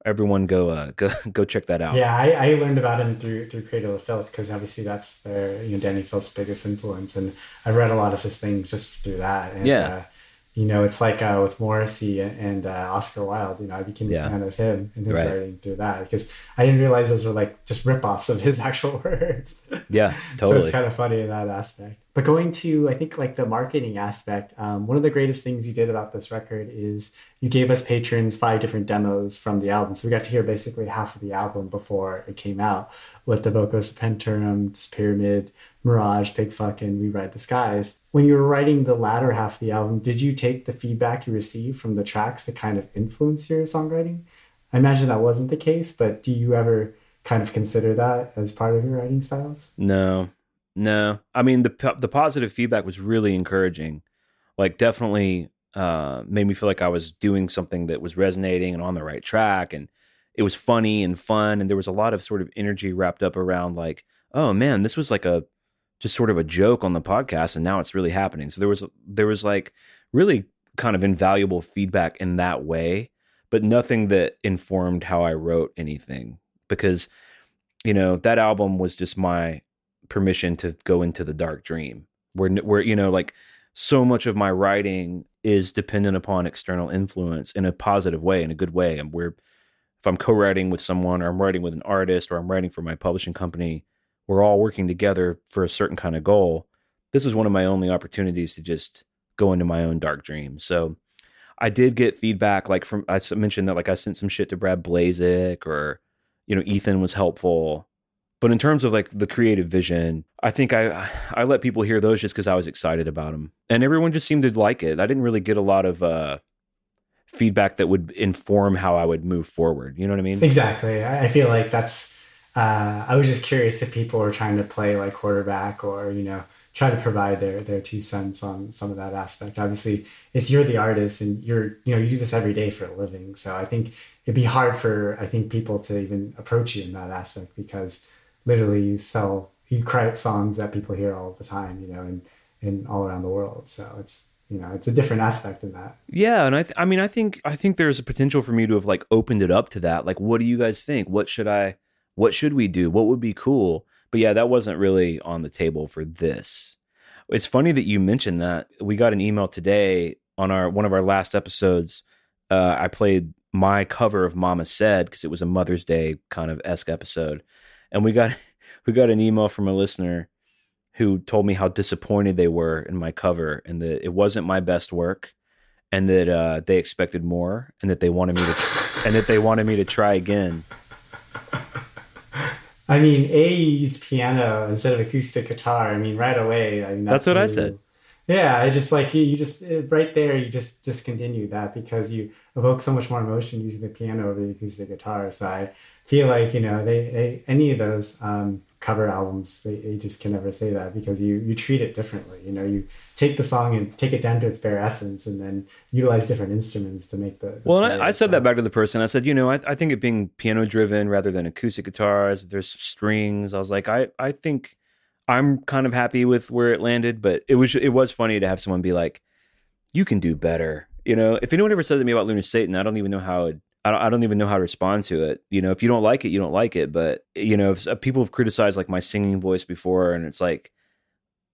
everyone go uh, go go check that out. Yeah, I, I learned about him through through Cradle of Filth because obviously that's their you know Dani Filth's biggest influence, and I read a lot of his things just through that. And, Yeah. Uh, you know, it's like uh, with Morrissey and uh, Oscar Wilde. You know, I became Yeah. a fan of him and his Right. writing through that because I didn't realize those were like just ripoffs of his actual words. Yeah, totally. So it's kind of funny in that aspect. But going to, I think, like the marketing aspect, um, one of the greatest things you did about this record is you gave us patrons five different demos from the album. So we got to hear basically half of the album before it came out with the Evoco Serpentum, This Pyramid, Mirage, Pigfuck, and We Ride the Skies. When you were writing the latter half of the album, did you take the feedback you received from the tracks to kind of influence your songwriting? I imagine that wasn't the case, but do you ever kind of consider that as part of your writing styles? No, no. I mean the the positive feedback was really encouraging. Like definitely uh, made me feel like I was doing something that was resonating and on the right track, and it was funny and fun, and there was a lot of sort of energy wrapped up around like, oh man, this was like a just sort of a joke on the podcast, and now it's really happening. So there was there was like really kind of invaluable feedback in that way, but nothing that informed how I wrote anything because you know that album was just my permission to go into the dark dream where where you know like so much of my writing is dependent upon external influence in a positive way in a good way. And where if i'm co-writing with someone or i'm writing with an artist or i'm writing for my publishing company we're all working together for a certain kind of goal. This is one of my only opportunities to just go into my own dark dream. So i did get feedback like from i mentioned that like i sent some shit to brad blazik or you know ethan was helpful but in terms of like the creative vision i think i i let people hear those just because i was excited about them and everyone just seemed to like it i didn't really get a lot of uh feedback that would inform how i would move forward you know what i mean Exactly. I feel like that's. Uh, I was just curious if people were trying to play like quarterback or you know try to provide their their two cents on some of that aspect. Obviously, it's you're the artist and you're you know you do this every day for a living. So I think it'd be hard for I think people to even approach you in that aspect because literally you sell you create songs that people hear all the time. You know and and all around the world. So it's you know it's a different aspect in that. Yeah, and I th- I mean I think I think there's a potential for me to have like opened it up to that. Like what do you guys think? What should I what should we do? What would be cool? But yeah, that wasn't really on the table for this. It's funny that you mentioned that. We got an email today on our one of our last episodes. Uh, I played my cover of Mama Said because it was a Mother's Day kind of esque episode, and we got we got an email from a listener who told me how disappointed they were in my cover and that it wasn't my best work and that uh, they expected more, and that they wanted me to, and that they wanted me to try again. I mean, A, used piano instead of acoustic guitar. I mean, right away. I mean, That's what I said. Yeah, I just like you, just right there, you just discontinued that because you evoke so much more emotion using the piano over the acoustic guitar. So I feel like, you know, they, they any of those um, cover albums, they, they just can never say that because you, you treat it differently. You know, you take the song and take it down to its bare essence and then utilize different instruments to make the. the Well, and I, I said that back to the person. I said, you know, I, I think it being piano driven rather than acoustic guitars. There's strings. I was like, I, I think I'm kind of happy with where it landed, but it was it was funny to have someone be like, "You can do better." You know, if anyone ever said to me about Lunar Satan, I don't even know how it. I don't, I don't even know how to respond to it. You know, if you don't like it, you don't like it. But you know, if, uh, people have criticized like my singing voice before, and it's like,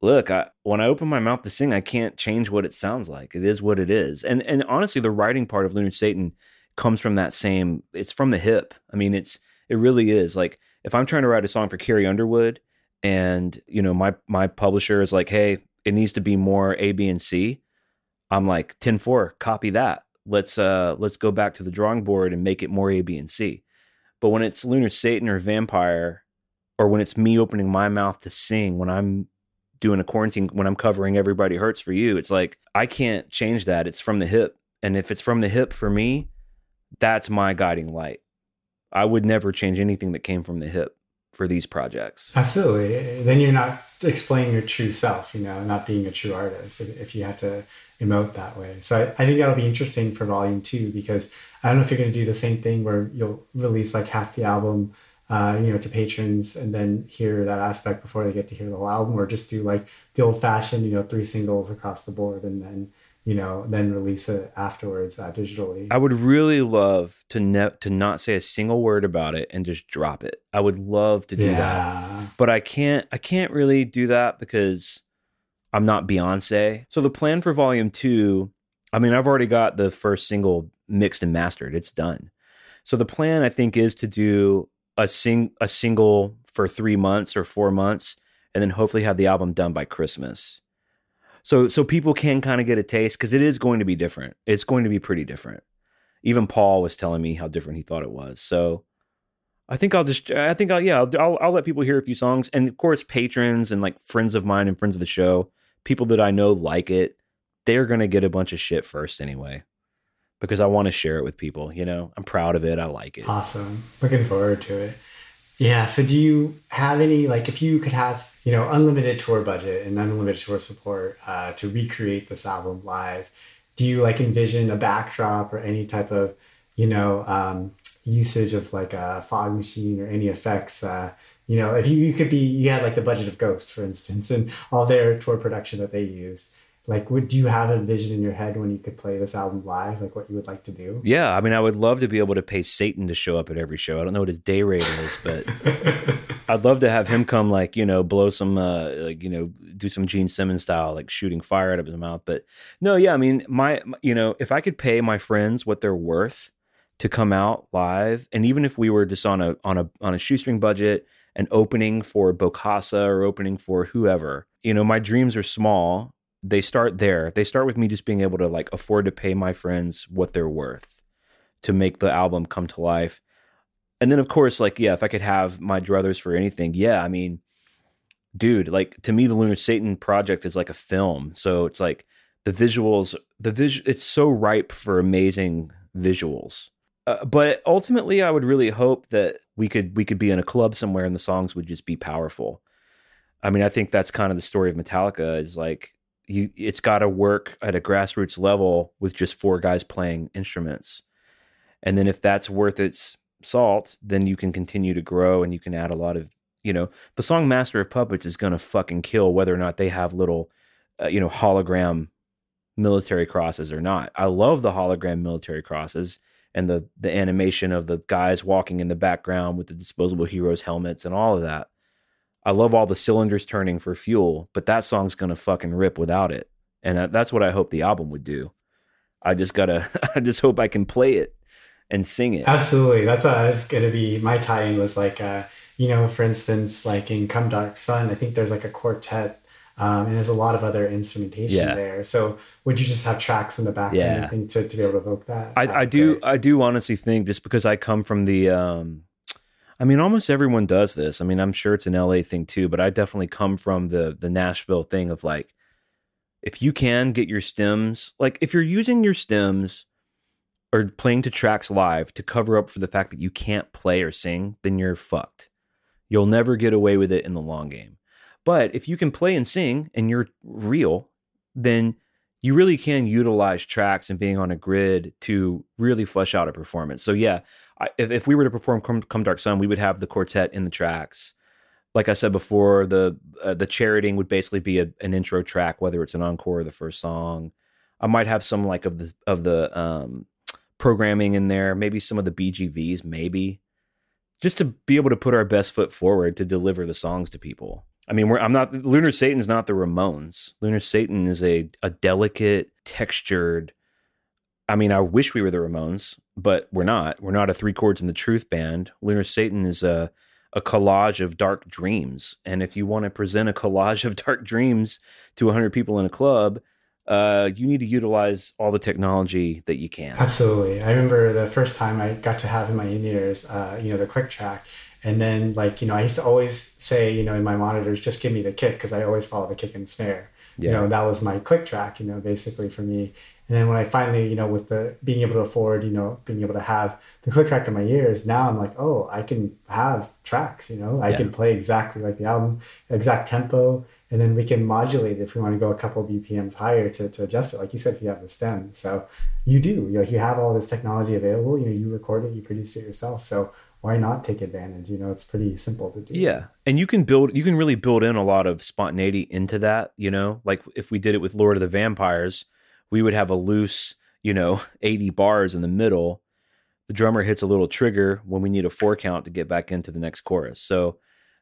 look, I, when I open my mouth to sing, I can't change what it sounds like. It is what it is. And and honestly, the writing part of Lunar Satan comes from that same. It's from the hip. I mean, it's it really is. Like if I'm trying to write a song for Carrie Underwood, and you know my my publisher is like, hey, it needs to be more A, B, and C. I'm like 10-4, copy that. Let's uh let's go back to the drawing board and make it more A, B, and C. But when it's Lunar Satan or Vampire, or when it's me opening my mouth to sing, when I'm doing a quarantine, when I'm covering Everybody Hurts for You, it's like I can't change that. It's from the hip. And if it's from the hip for me, that's my guiding light. I would never change anything that came from the hip for these projects. Absolutely. Then you're not explaining your true self, you know, not being a true artist if, you had to emote that way. So I, I think that'll be interesting for volume two because I don't know if you're going to do the same thing where you'll release like half the album, uh, you know, to patrons and then hear that aspect before they get to hear the whole album or just do like the old fashioned, you know, three singles across the board and then, you know, then release it afterwards uh, digitally. I would really love to ne- to not say a single word about it and just drop it. I would love to do that. but I can't I can't really do that because I'm not Beyonce. So the plan for volume 2, I mean I've already got the first single mixed and mastered. It's done. So the plan I think is to do a sing a single for 3 months or 4 months and then hopefully have the album done by Christmas. So so people can kind of get a taste cuz it is going to be different. It's going to be pretty different. Even Paul was telling me how different he thought it was. So I think I'll just, I think I'll, yeah, I'll, I'll, I'll let people hear a few songs. And of course, patrons and like friends of mine and friends of the show, people that I know like it, they're to get a bunch of shit first anyway, because I want to share it with people. You know, I'm proud of it. I like it. Awesome. Looking forward to it. Yeah. So, do you have any, like, if you could have, you know, unlimited tour budget and unlimited tour support uh, to recreate this album live, do you like envision a backdrop or any type of, you know, um, usage of like a fog machine or any effects? Uh, you know, if you, you could be, you had like the budget of Ghost, for instance, and all their tour production that they use. Like, would do you have a vision in your head when you could play this album live? Like, what you would like to do? Yeah, I mean, I would love to be able to pay Satan to show up at every show. I don't know what his day rate is, but I'd love to have him come, like you know, blow some, uh, like you know, do some Gene Simmons style, like shooting fire out of his mouth. But no, yeah, I mean, my, my- you know, if I could pay my friends what they're worth to come out live, and even if we were just on a on a on a shoestring budget, an opening for Bokassa or opening for whoever, you know, my dreams are small. They start there. They start with me just being able to like afford to pay my friends what they're worth to make the album come to life. And then of course, like, yeah, if I could have my druthers for anything, yeah, I mean, dude, like to me, the Lunar Satan project is like a film. So it's like the visuals, the vis, it's so ripe for amazing visuals. Uh, but ultimately, I would really hope that we could we could be in a club somewhere and the songs would just be powerful. I mean, I think that's kind of the story of Metallica. Is like you, it's got to work at a grassroots level with just four guys playing instruments, and then if that's worth its salt, then you can continue to grow and you can add a lot of you know the song Master of Puppets is gonna fucking kill whether or not they have little uh, you know hologram military crosses or not. I love the hologram military crosses and the the animation of the guys walking in the background with the disposable heroes helmets and all of that. I love all the cylinders turning for fuel, but that song's gonna fucking rip without it, and that's what I hope the album would do. I just gotta, I just hope I can play it and sing it. Absolutely. That's what I was gonna be. My tie-in was like, uh, you know, for instance, like in Come Dark Sun, I think there's like a quartet Um, and there's a lot of other instrumentation Yeah. there. So would you just have tracks in the back Yeah. end I think, to, to be able to evoke that? I, I do great. I do honestly think just because I come from the um I mean almost everyone does this. I mean I'm sure it's an LA thing too, but I definitely come from the the Nashville thing of like if you can get your stems like if you're using your stems or playing to tracks live to cover up for the fact that you can't play or sing, then you're fucked. You'll never get away with it in the long game. But if you can play and sing and you're real, then you really can utilize tracks and being on a grid to really flesh out a performance. So yeah, I, if, if we were to perform Come, Come Dark Sun, we would have the quartet in the tracks. Like I said before, the uh, the charioting would basically be a, an intro track, whether it's an encore or the first song. I might have some like of the of the um, programming in there, maybe some of the BGVs, maybe just to be able to put our best foot forward to deliver the songs to people. I mean, we're, I'm not Lunar Satan's not the Ramones. Lunar Satan is a a delicate, textured. I mean, I wish we were the Ramones, but we're not. We're not a three chords in the truth band. Lunar Satan is a a collage of dark dreams, and if you want to present a collage of dark dreams to 100 people in a club, uh, you need to utilize all the technology that you can. Absolutely. I remember the first time I got to have in my in ears, uh, you know, the click track. And then, like, you know, I used to always say, you know, in my monitors, just give me the kick because I always follow the kick and snare. You know, that was my click track, you know, basically for me. And then when I finally, you know, with the being able to afford, you know, being able to have the click track in my ears, now I'm like, oh, I can have tracks, you know, I Yeah. can play exactly like the album, exact tempo, and then we can modulate if we want to go a couple BPMs higher to, to adjust it. Like you said, if you have the stem. So you do, you know, you have all this technology available, you know, you record it, you produce it yourself. So why not take advantage? You know, it's pretty simple to do. Yeah. And you can build you can really build in a lot of spontaneity into that, you know? Like if we did it with Lord of the Vampires, we would have a loose, you know, 80 bars in the middle. The drummer hits a little trigger when we need a four count to get back into the next chorus. So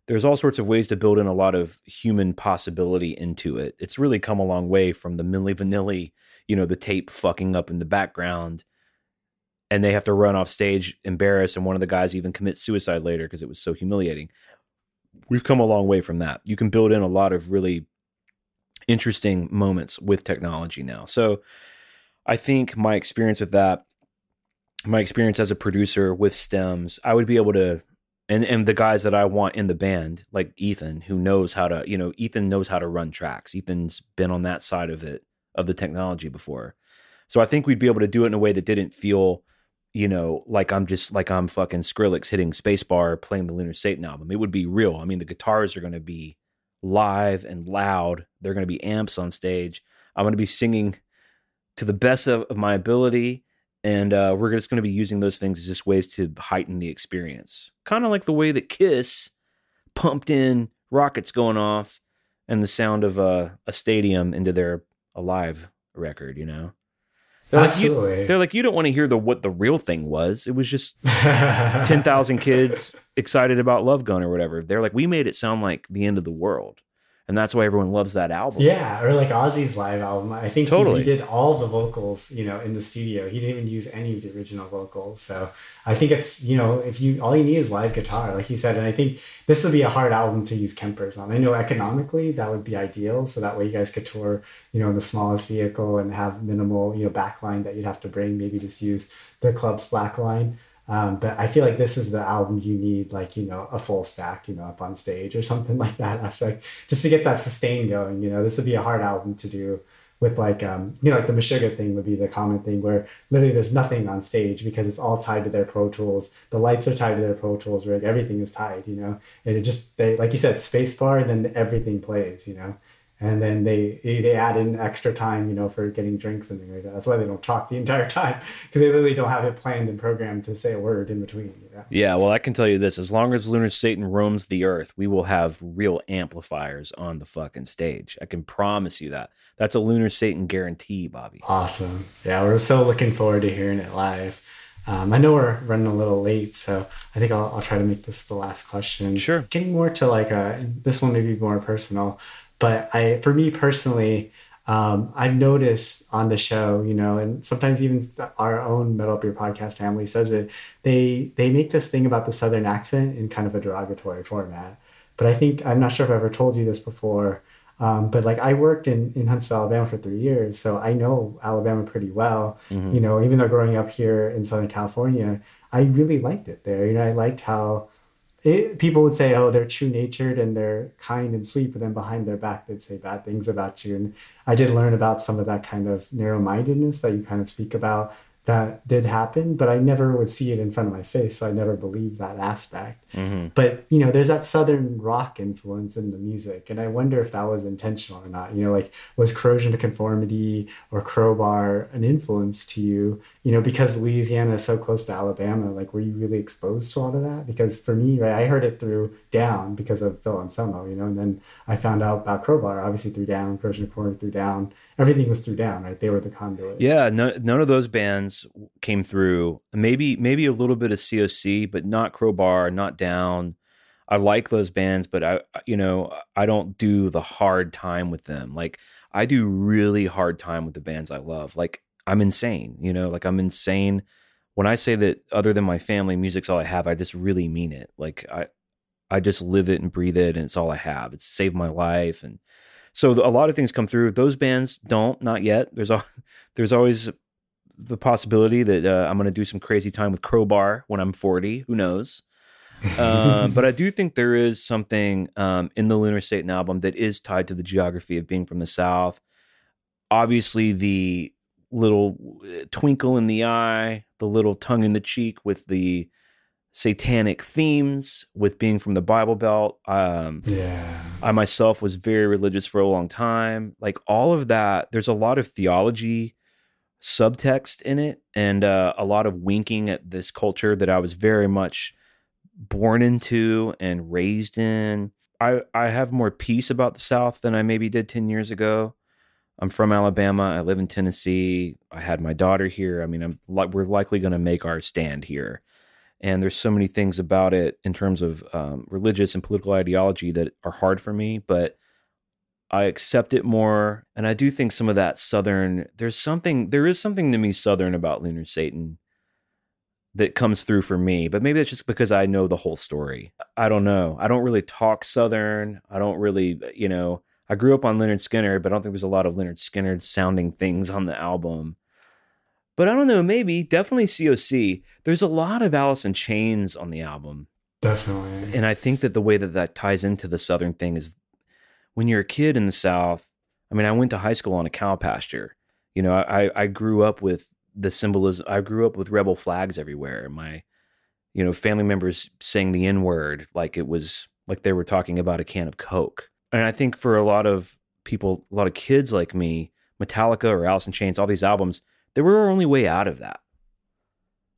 there's all sorts of ways to build in a lot of human possibility into it. It's really come a long way from the Milli Vanilli, you know, the tape fucking up in the background and they have to run off stage embarrassed and one of the guys even commits suicide later because it was so humiliating we've come a long way from that. You can build in a lot of really interesting moments with technology now. So I think my experience with that, my experience as a producer with stems, I would be able to and and the guys that I want in the band, like Ethan, who knows how to, you know, Ethan knows how to run tracks. Ethan's been on that side of it of the technology before. So I think we'd be able to do it in a way that didn't feel you know, like I'm just like I'm fucking Skrillex hitting spacebar playing the Lunar Satan album. It would be real. I mean, the guitars are going to be live and loud. They're going to be amps on stage. I'm going to be singing to the best of, of my ability, and uh, we're just going to be using those things as just ways to heighten the experience. Kind of like the way that Kiss pumped in rockets going off and the sound of uh, a stadium into their Alive record. You know. They're like, you, they're like, you don't want to hear the what the real thing was. It was just ten thousand kids excited about Love Gun or whatever. They're like, we made it sound like the end of the world, and that's why everyone loves that album. Yeah, or like Ozzy's live album. I think he- Totally. he, did all the vocals, you know, in the studio. He didn't even use any of the original vocals. So I think it's, you know, if you all you need is live guitar, like you said. And I think this would be a hard album to use Kempers on. I know economically that would be ideal, so that way you guys could tour, you know, in the smallest vehicle and have minimal, you know, backline that you'd have to bring. Maybe just use the club's backline. Um, but I feel like this is the album you need, like, you know, a full stack, you know, up on stage or something like that aspect, just to get that sustain going. You know, this would be a hard album to do with like, um, you know, like the Meshuggah thing would be the common thing where literally there's nothing on stage because it's all tied to their Pro Tools. The lights are tied to their Pro Tools rig. Everything is tied, you know, and it just, they, like you said, space bar and then everything plays, you know and then they they add in extra time, you know, for getting drinks and things like that. That's why they don't talk the entire time because they literally don't have it planned and programmed to say a word in between. You know? Yeah, well, I can tell you this: as long as Lunar Satan roams the Earth, we will have real amplifiers on the fucking stage. I can promise you that. That's a Lunar Satan guarantee, Bobby. Awesome. Yeah, we're so looking forward to hearing it live. Um, I know we're running a little late, so I think I'll, I'll try to make this the last question. Sure. Getting more to like a, this one may be more personal, but I, for me personally, um, I've noticed on the show, you know, and sometimes even our own Metal Up Your Podcast family says it. They they make this thing about the Southern accent in kind of a derogatory format. But I think I'm not sure if I've ever told you this before. Um, but like I worked in, in Huntsville, Alabama for three years, so I know Alabama pretty well. You know, even though growing up here in Southern California, I really liked it there. You know, I liked how it, people would say, "Oh, they're true natured and they're kind and sweet," but then behind their back, they'd say bad things about you. And I did learn about some of that kind of narrow mindedness that you kind of speak about that did happen, but I never would see it in front of my face, so I never believed that aspect. Mm-hmm. But you know, there's that southern rock influence in the music, and I wonder if that was intentional or not. You know, like was corrosion to conformity or crowbar an influence to you? You know, because Louisiana is so close to Alabama, like were you really exposed to all of that? Because for me, right, I heard it through Down because of Phil Anselmo, you know, and then I found out about crowbar obviously through Down, to conformity through Down. Everything was through Down, right? They were the conduit. Yeah, no, none of those bands came through. Maybe maybe a little bit of COC, but not Crowbar, not Down. I like those bands, but I you know I don't do the hard time with them. Like I do really hard time with the bands I love. Like I'm insane, you know. Like I'm insane when I say that. Other than my family, music's all I have. I just really mean it. Like I I just live it and breathe it, and it's all I have. It's saved my life, and so a lot of things come through. Those bands don't, not yet. There's there's always the possibility that uh, I'm going to do some crazy time with Crowbar when I'm 40. Who knows? um, but I do think there is something um, in the Lunar Satan album that is tied to the geography of being from the South. Obviously, the little uh, twinkle in the eye, the little tongue in the cheek with the satanic themes, with being from the Bible Belt. Um, Yeah. I myself was very religious for a long time. Like all of that, there's a lot of theology subtext in it and uh, a lot of winking at this culture that I was very much born into and raised in. I, I have more peace about the South than I maybe did 10 years ago. I'm from Alabama. I live in Tennessee. I had my daughter here. I mean, I'm we're likely going to make our stand here. And there's so many things about it in terms of um, religious and political ideology that are hard for me, but I accept it more. And I do think some of that Southern, there's something, there is something to me Southern about Lunar Satan that comes through for me, but maybe it's just because I know the whole story. I don't know. I don't really talk Southern. I don't really, you know, I grew up on Lynyrd Skynyrd, but I don't think there's a lot of Lynyrd Skynyrd sounding things on the album. But I don't know, maybe, definitely COC. There's a lot of Alice in Chains on the album. Definitely. And I think that the way that that ties into the Southern thing is when you're a kid in the South. I mean, I went to high school on a cow pasture. You know, I, I grew up with the symbolism. I grew up with rebel flags everywhere. My, you know, family members saying the N word like it was like they were talking about a can of Coke. And I think for a lot of people, a lot of kids like me, Metallica or Alice in Chains, all these albums, they were our only way out of that.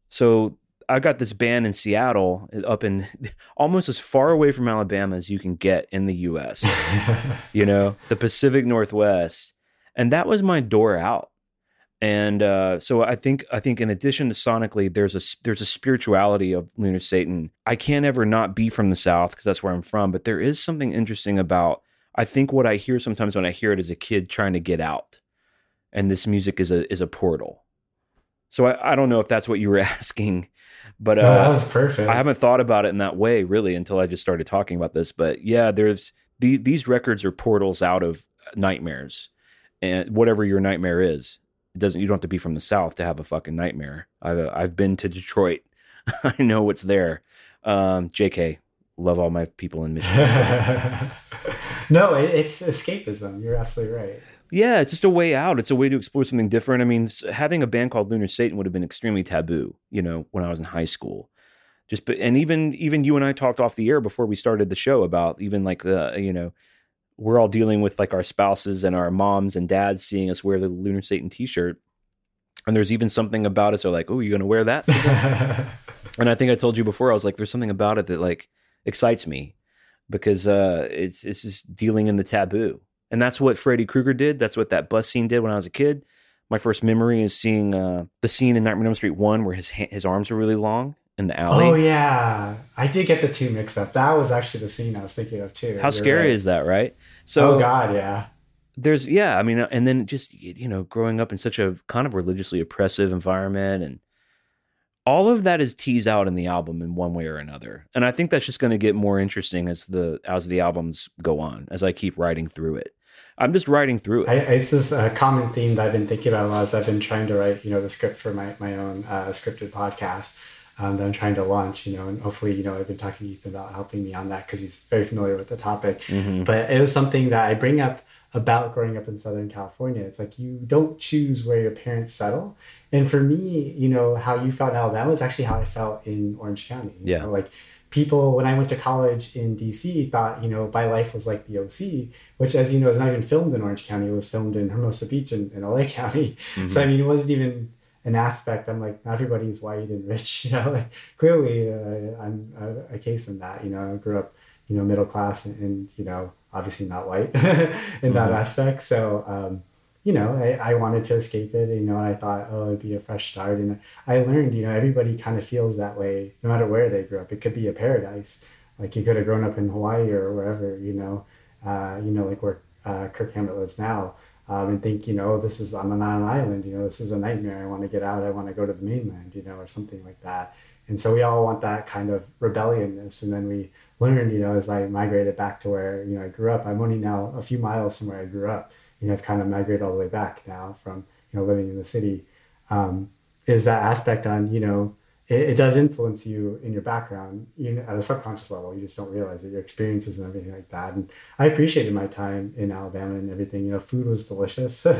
So I got this band in Seattle, uh, up in almost as far away from Alabama as you can get in the U.S. you know, the Pacific Northwest, and that was my door out. And uh, so I think I think in addition to sonically, there's a there's a spirituality of Lunar Satan. I can't ever not be from the South because that's where I'm from. But there is something interesting about I think what I hear sometimes when I hear it as a kid trying to get out, and this music is a is a portal. So I, I don't know if that's what you were asking, but uh, No, that was perfect. I haven't thought about it in that way really until I just started talking about this. But yeah, there's the, these records are portals out of nightmares, and whatever your nightmare is, it doesn't. You don't have to be from the south to have a fucking nightmare. I've uh, I've been to Detroit. I know what's there. Um, Jk, love all my people in Michigan. no, it, it's escapism. You're absolutely right. yeah, it's just a way out. It's a way to explore something different. I mean, having a band called Lunar Satan would have been extremely taboo. You know, when I was in high school. Just but and even even you and I talked off the air before we started the show about even like the you know we're all dealing with like our spouses and our moms and dads seeing us wear the Lunar Satan T-shirt, and there's even something about it. So like, oh, you're gonna wear that? and I think I told you before. I was like, there's something about it that like excites me because uh, it's it's just dealing in the taboo, and that's what Freddy Krueger did. That's what that bus scene did when I was a kid. My first memory is seeing uh, the scene in Nightmare on Elm Street one where his ha- his arms are really long in the alley. Oh yeah, I did get the two mixed up. That was actually the scene I was thinking of too. How You're scary right. is that, right? So oh god, yeah. there's yeah i mean and then just you know growing up in such a kind of religiously oppressive environment and all of that is teased out in the album in one way or another. And I think that's just going to get more interesting as the as the albums go on, as I keep writing through it. I'm just writing through it. I, it's this uh, common theme that I've been thinking about a lot as I've been trying to write, you know, the script for my, my own uh, scripted podcast um, that I'm trying to launch, you know, and hopefully, you know, I've been talking to Ethan about helping me on that because he's very familiar with the topic. But it was something that I bring up about growing up in Southern California. It's like you don't choose where your parents settle. And for me, you know, how you felt in Alabama is actually how I felt in Orange County. Yeah. know, like people when I went to college in DC thought, you know, my life was like the OC, which as you know is not even filmed in Orange County. It was filmed in Hermosa Beach in, in LA County. So I mean it wasn't even an aspect. I'm like, not everybody's white and rich, you know, like clearly uh, I'm a, a case in that, you know, I grew up, you know, middle class and, and you know, obviously not white in that aspect. So um you know, I, I wanted to escape it, you know, I thought, oh, it'd be a fresh start. And I learned, you know, everybody kind of feels that way no matter where they grew up. It could be a paradise. Like you could have grown up in Hawaii or wherever, you know, uh, you know, like where uh, Kirk Hammett lives now, um, and think, you know, this is, I'm on an island, you know, this is a nightmare. I want to get out. I want to go to the mainland, you know, or something like that. And so we all want that kind of rebelliousness. And then we learned, you know, as I migrated back to where, you know, I grew up, I'm only now a few miles from where I grew up you know, I've kind of migrated all the way back now from, you know, living in the city, um, is that aspect on, you know, it, it does influence you in your background, even at a subconscious level. You just don't realize it, your experiences and everything like that. And I appreciated my time in Alabama and everything. You know, food was delicious.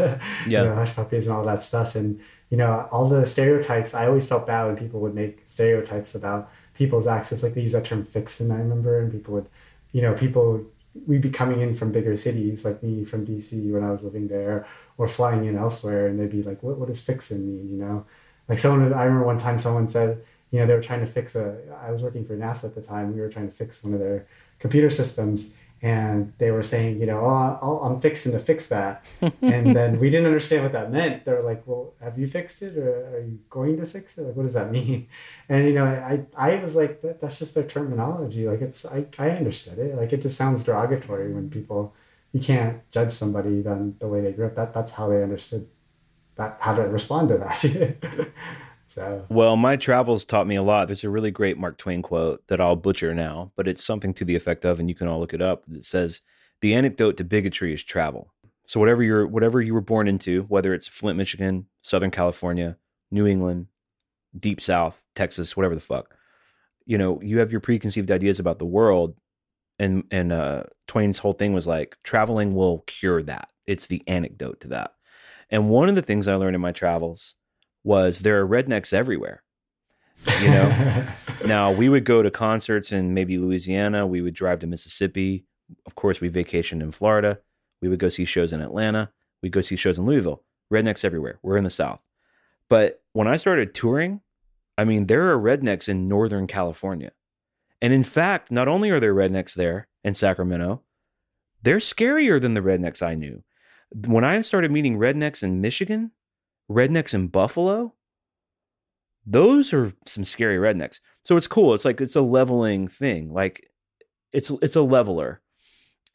Yeah. You know, hush puppies and all that stuff. And, you know, all the stereotypes, I always felt bad when people would make stereotypes about people's accents. Like they use that term fixin', I remember, and people would, you know, people we'd be coming in from bigger cities, like me from DC when I was living there, or flying in elsewhere, and they'd be like, "What what does fixin' mean?" You know, like someone. I remember one time someone said, you know, they were trying to fix a. I was working for NASA at the time. We were trying to fix one of their computer systems, and they were saying, you know, oh, I'll, I'm fixing to fix that, and then we didn't understand what that meant. They were like, well, have you fixed it, or are you going to fix it? Like, what does that mean? And you know, I I was like, that, that's just their terminology. Like, it's I I understood it. Like, it just sounds derogatory when people you can't judge somebody on the way they grew up. That that's how they understood that how to respond to that. so Well, my travels taught me a lot. There's a really great Mark Twain quote that I'll butcher now, but it's something to the effect of, and you can all look it up. That says, "The antidote to bigotry is travel." So whatever you're, whatever you were born into, whether it's Flint, Michigan, Southern California, New England, Deep South, Texas, whatever the fuck, you know, you have your preconceived ideas about the world, and and uh, Twain's whole thing was like, traveling will cure that. It's the antidote to that. And one of the things I learned in my travels was there are rednecks everywhere. You know, now we would go to concerts in maybe Louisiana. We would drive to Mississippi. Of course, we vacationed in Florida. We would go see shows in Atlanta. We'd go see shows in Louisville. Rednecks everywhere. We're in the South. But when I started touring, I mean, there are rednecks in Northern California. And in fact, not only are there rednecks there in Sacramento, they're scarier than the rednecks I knew. When I started meeting rednecks in Michigan, rednecks in Buffalo, those are some scary rednecks. So it's cool. It's like it's a leveling thing. Like it's it's a leveler.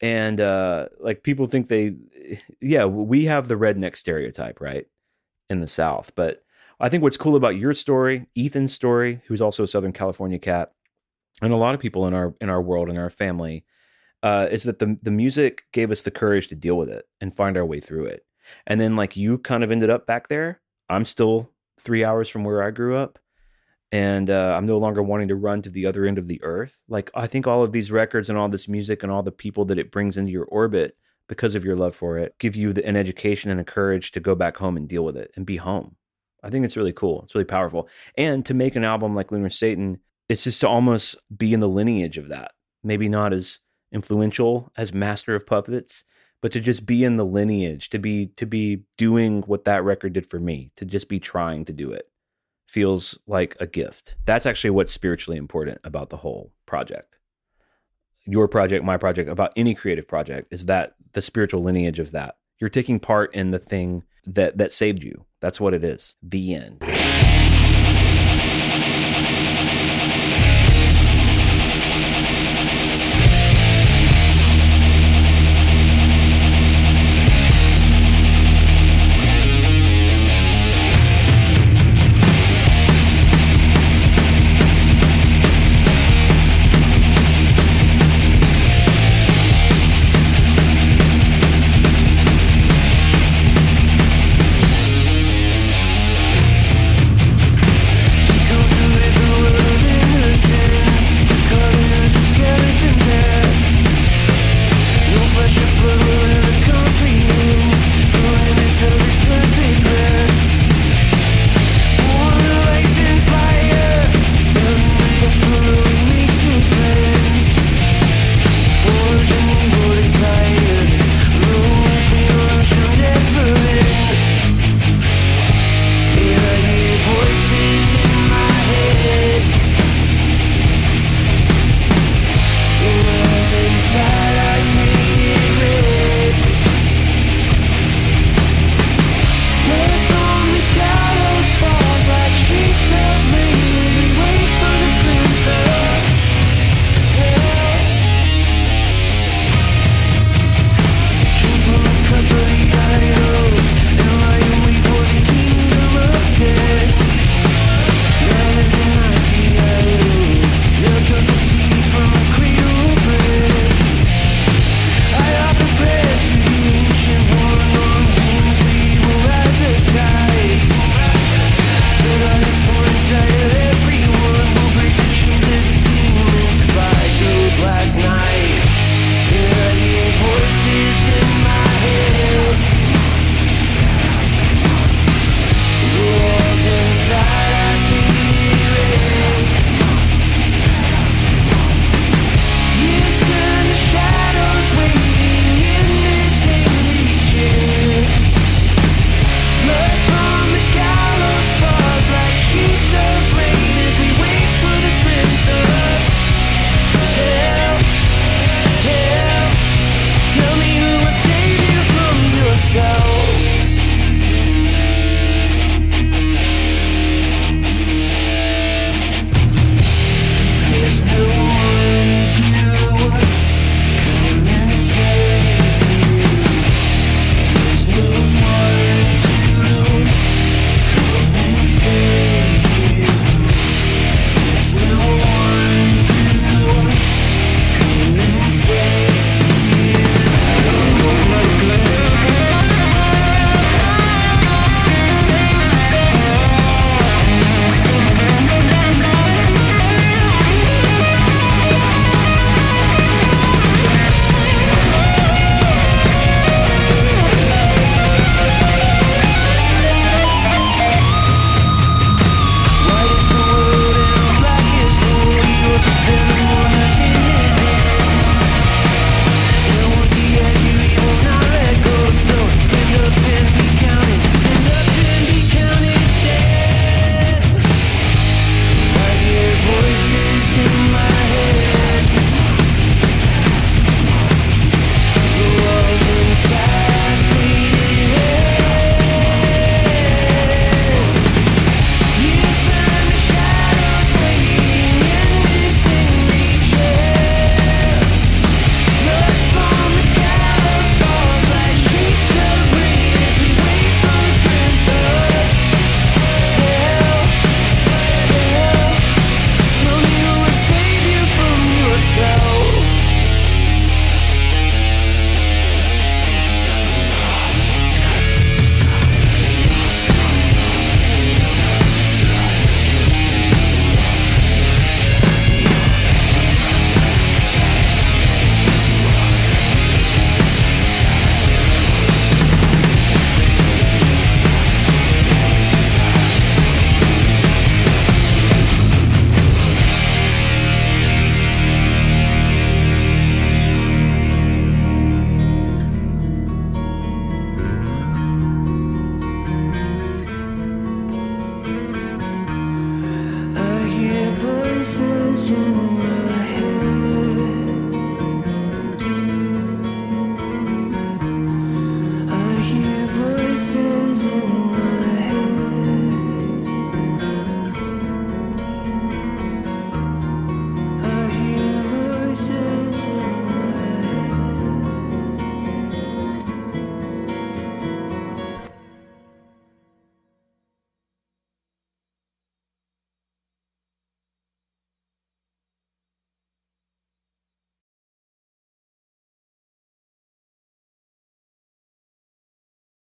And uh like people think they yeah, we have the redneck stereotype, right? In the South. But I think what's cool about your story, Ethan's story, who's also a Southern California cat, and a lot of people in our in our world in our family, uh, is that the the music gave us the courage to deal with it and find our way through it. And then like you kind of ended up back there. I'm still three hours from where I grew up, and uh, I'm no longer wanting to run to the other end of the earth. Like I think all of these records and all this music and all the people that it brings into your orbit because of your love for it give you the, an education and a courage to go back home and deal with it and be home. I think it's really cool. It's really powerful. And to make an album like Lunar Satan, it's just to almost be in the lineage of that. Maybe not as influential as Master of Puppets, but to just be in the lineage, to be to be doing what that record did for me, to just be trying to do it feels like a gift. That's actually what's spiritually important about the whole project. Your project, my project, about any creative project is that the spiritual lineage of that. You're taking part in the thing that that saved you. That's what it is. The end.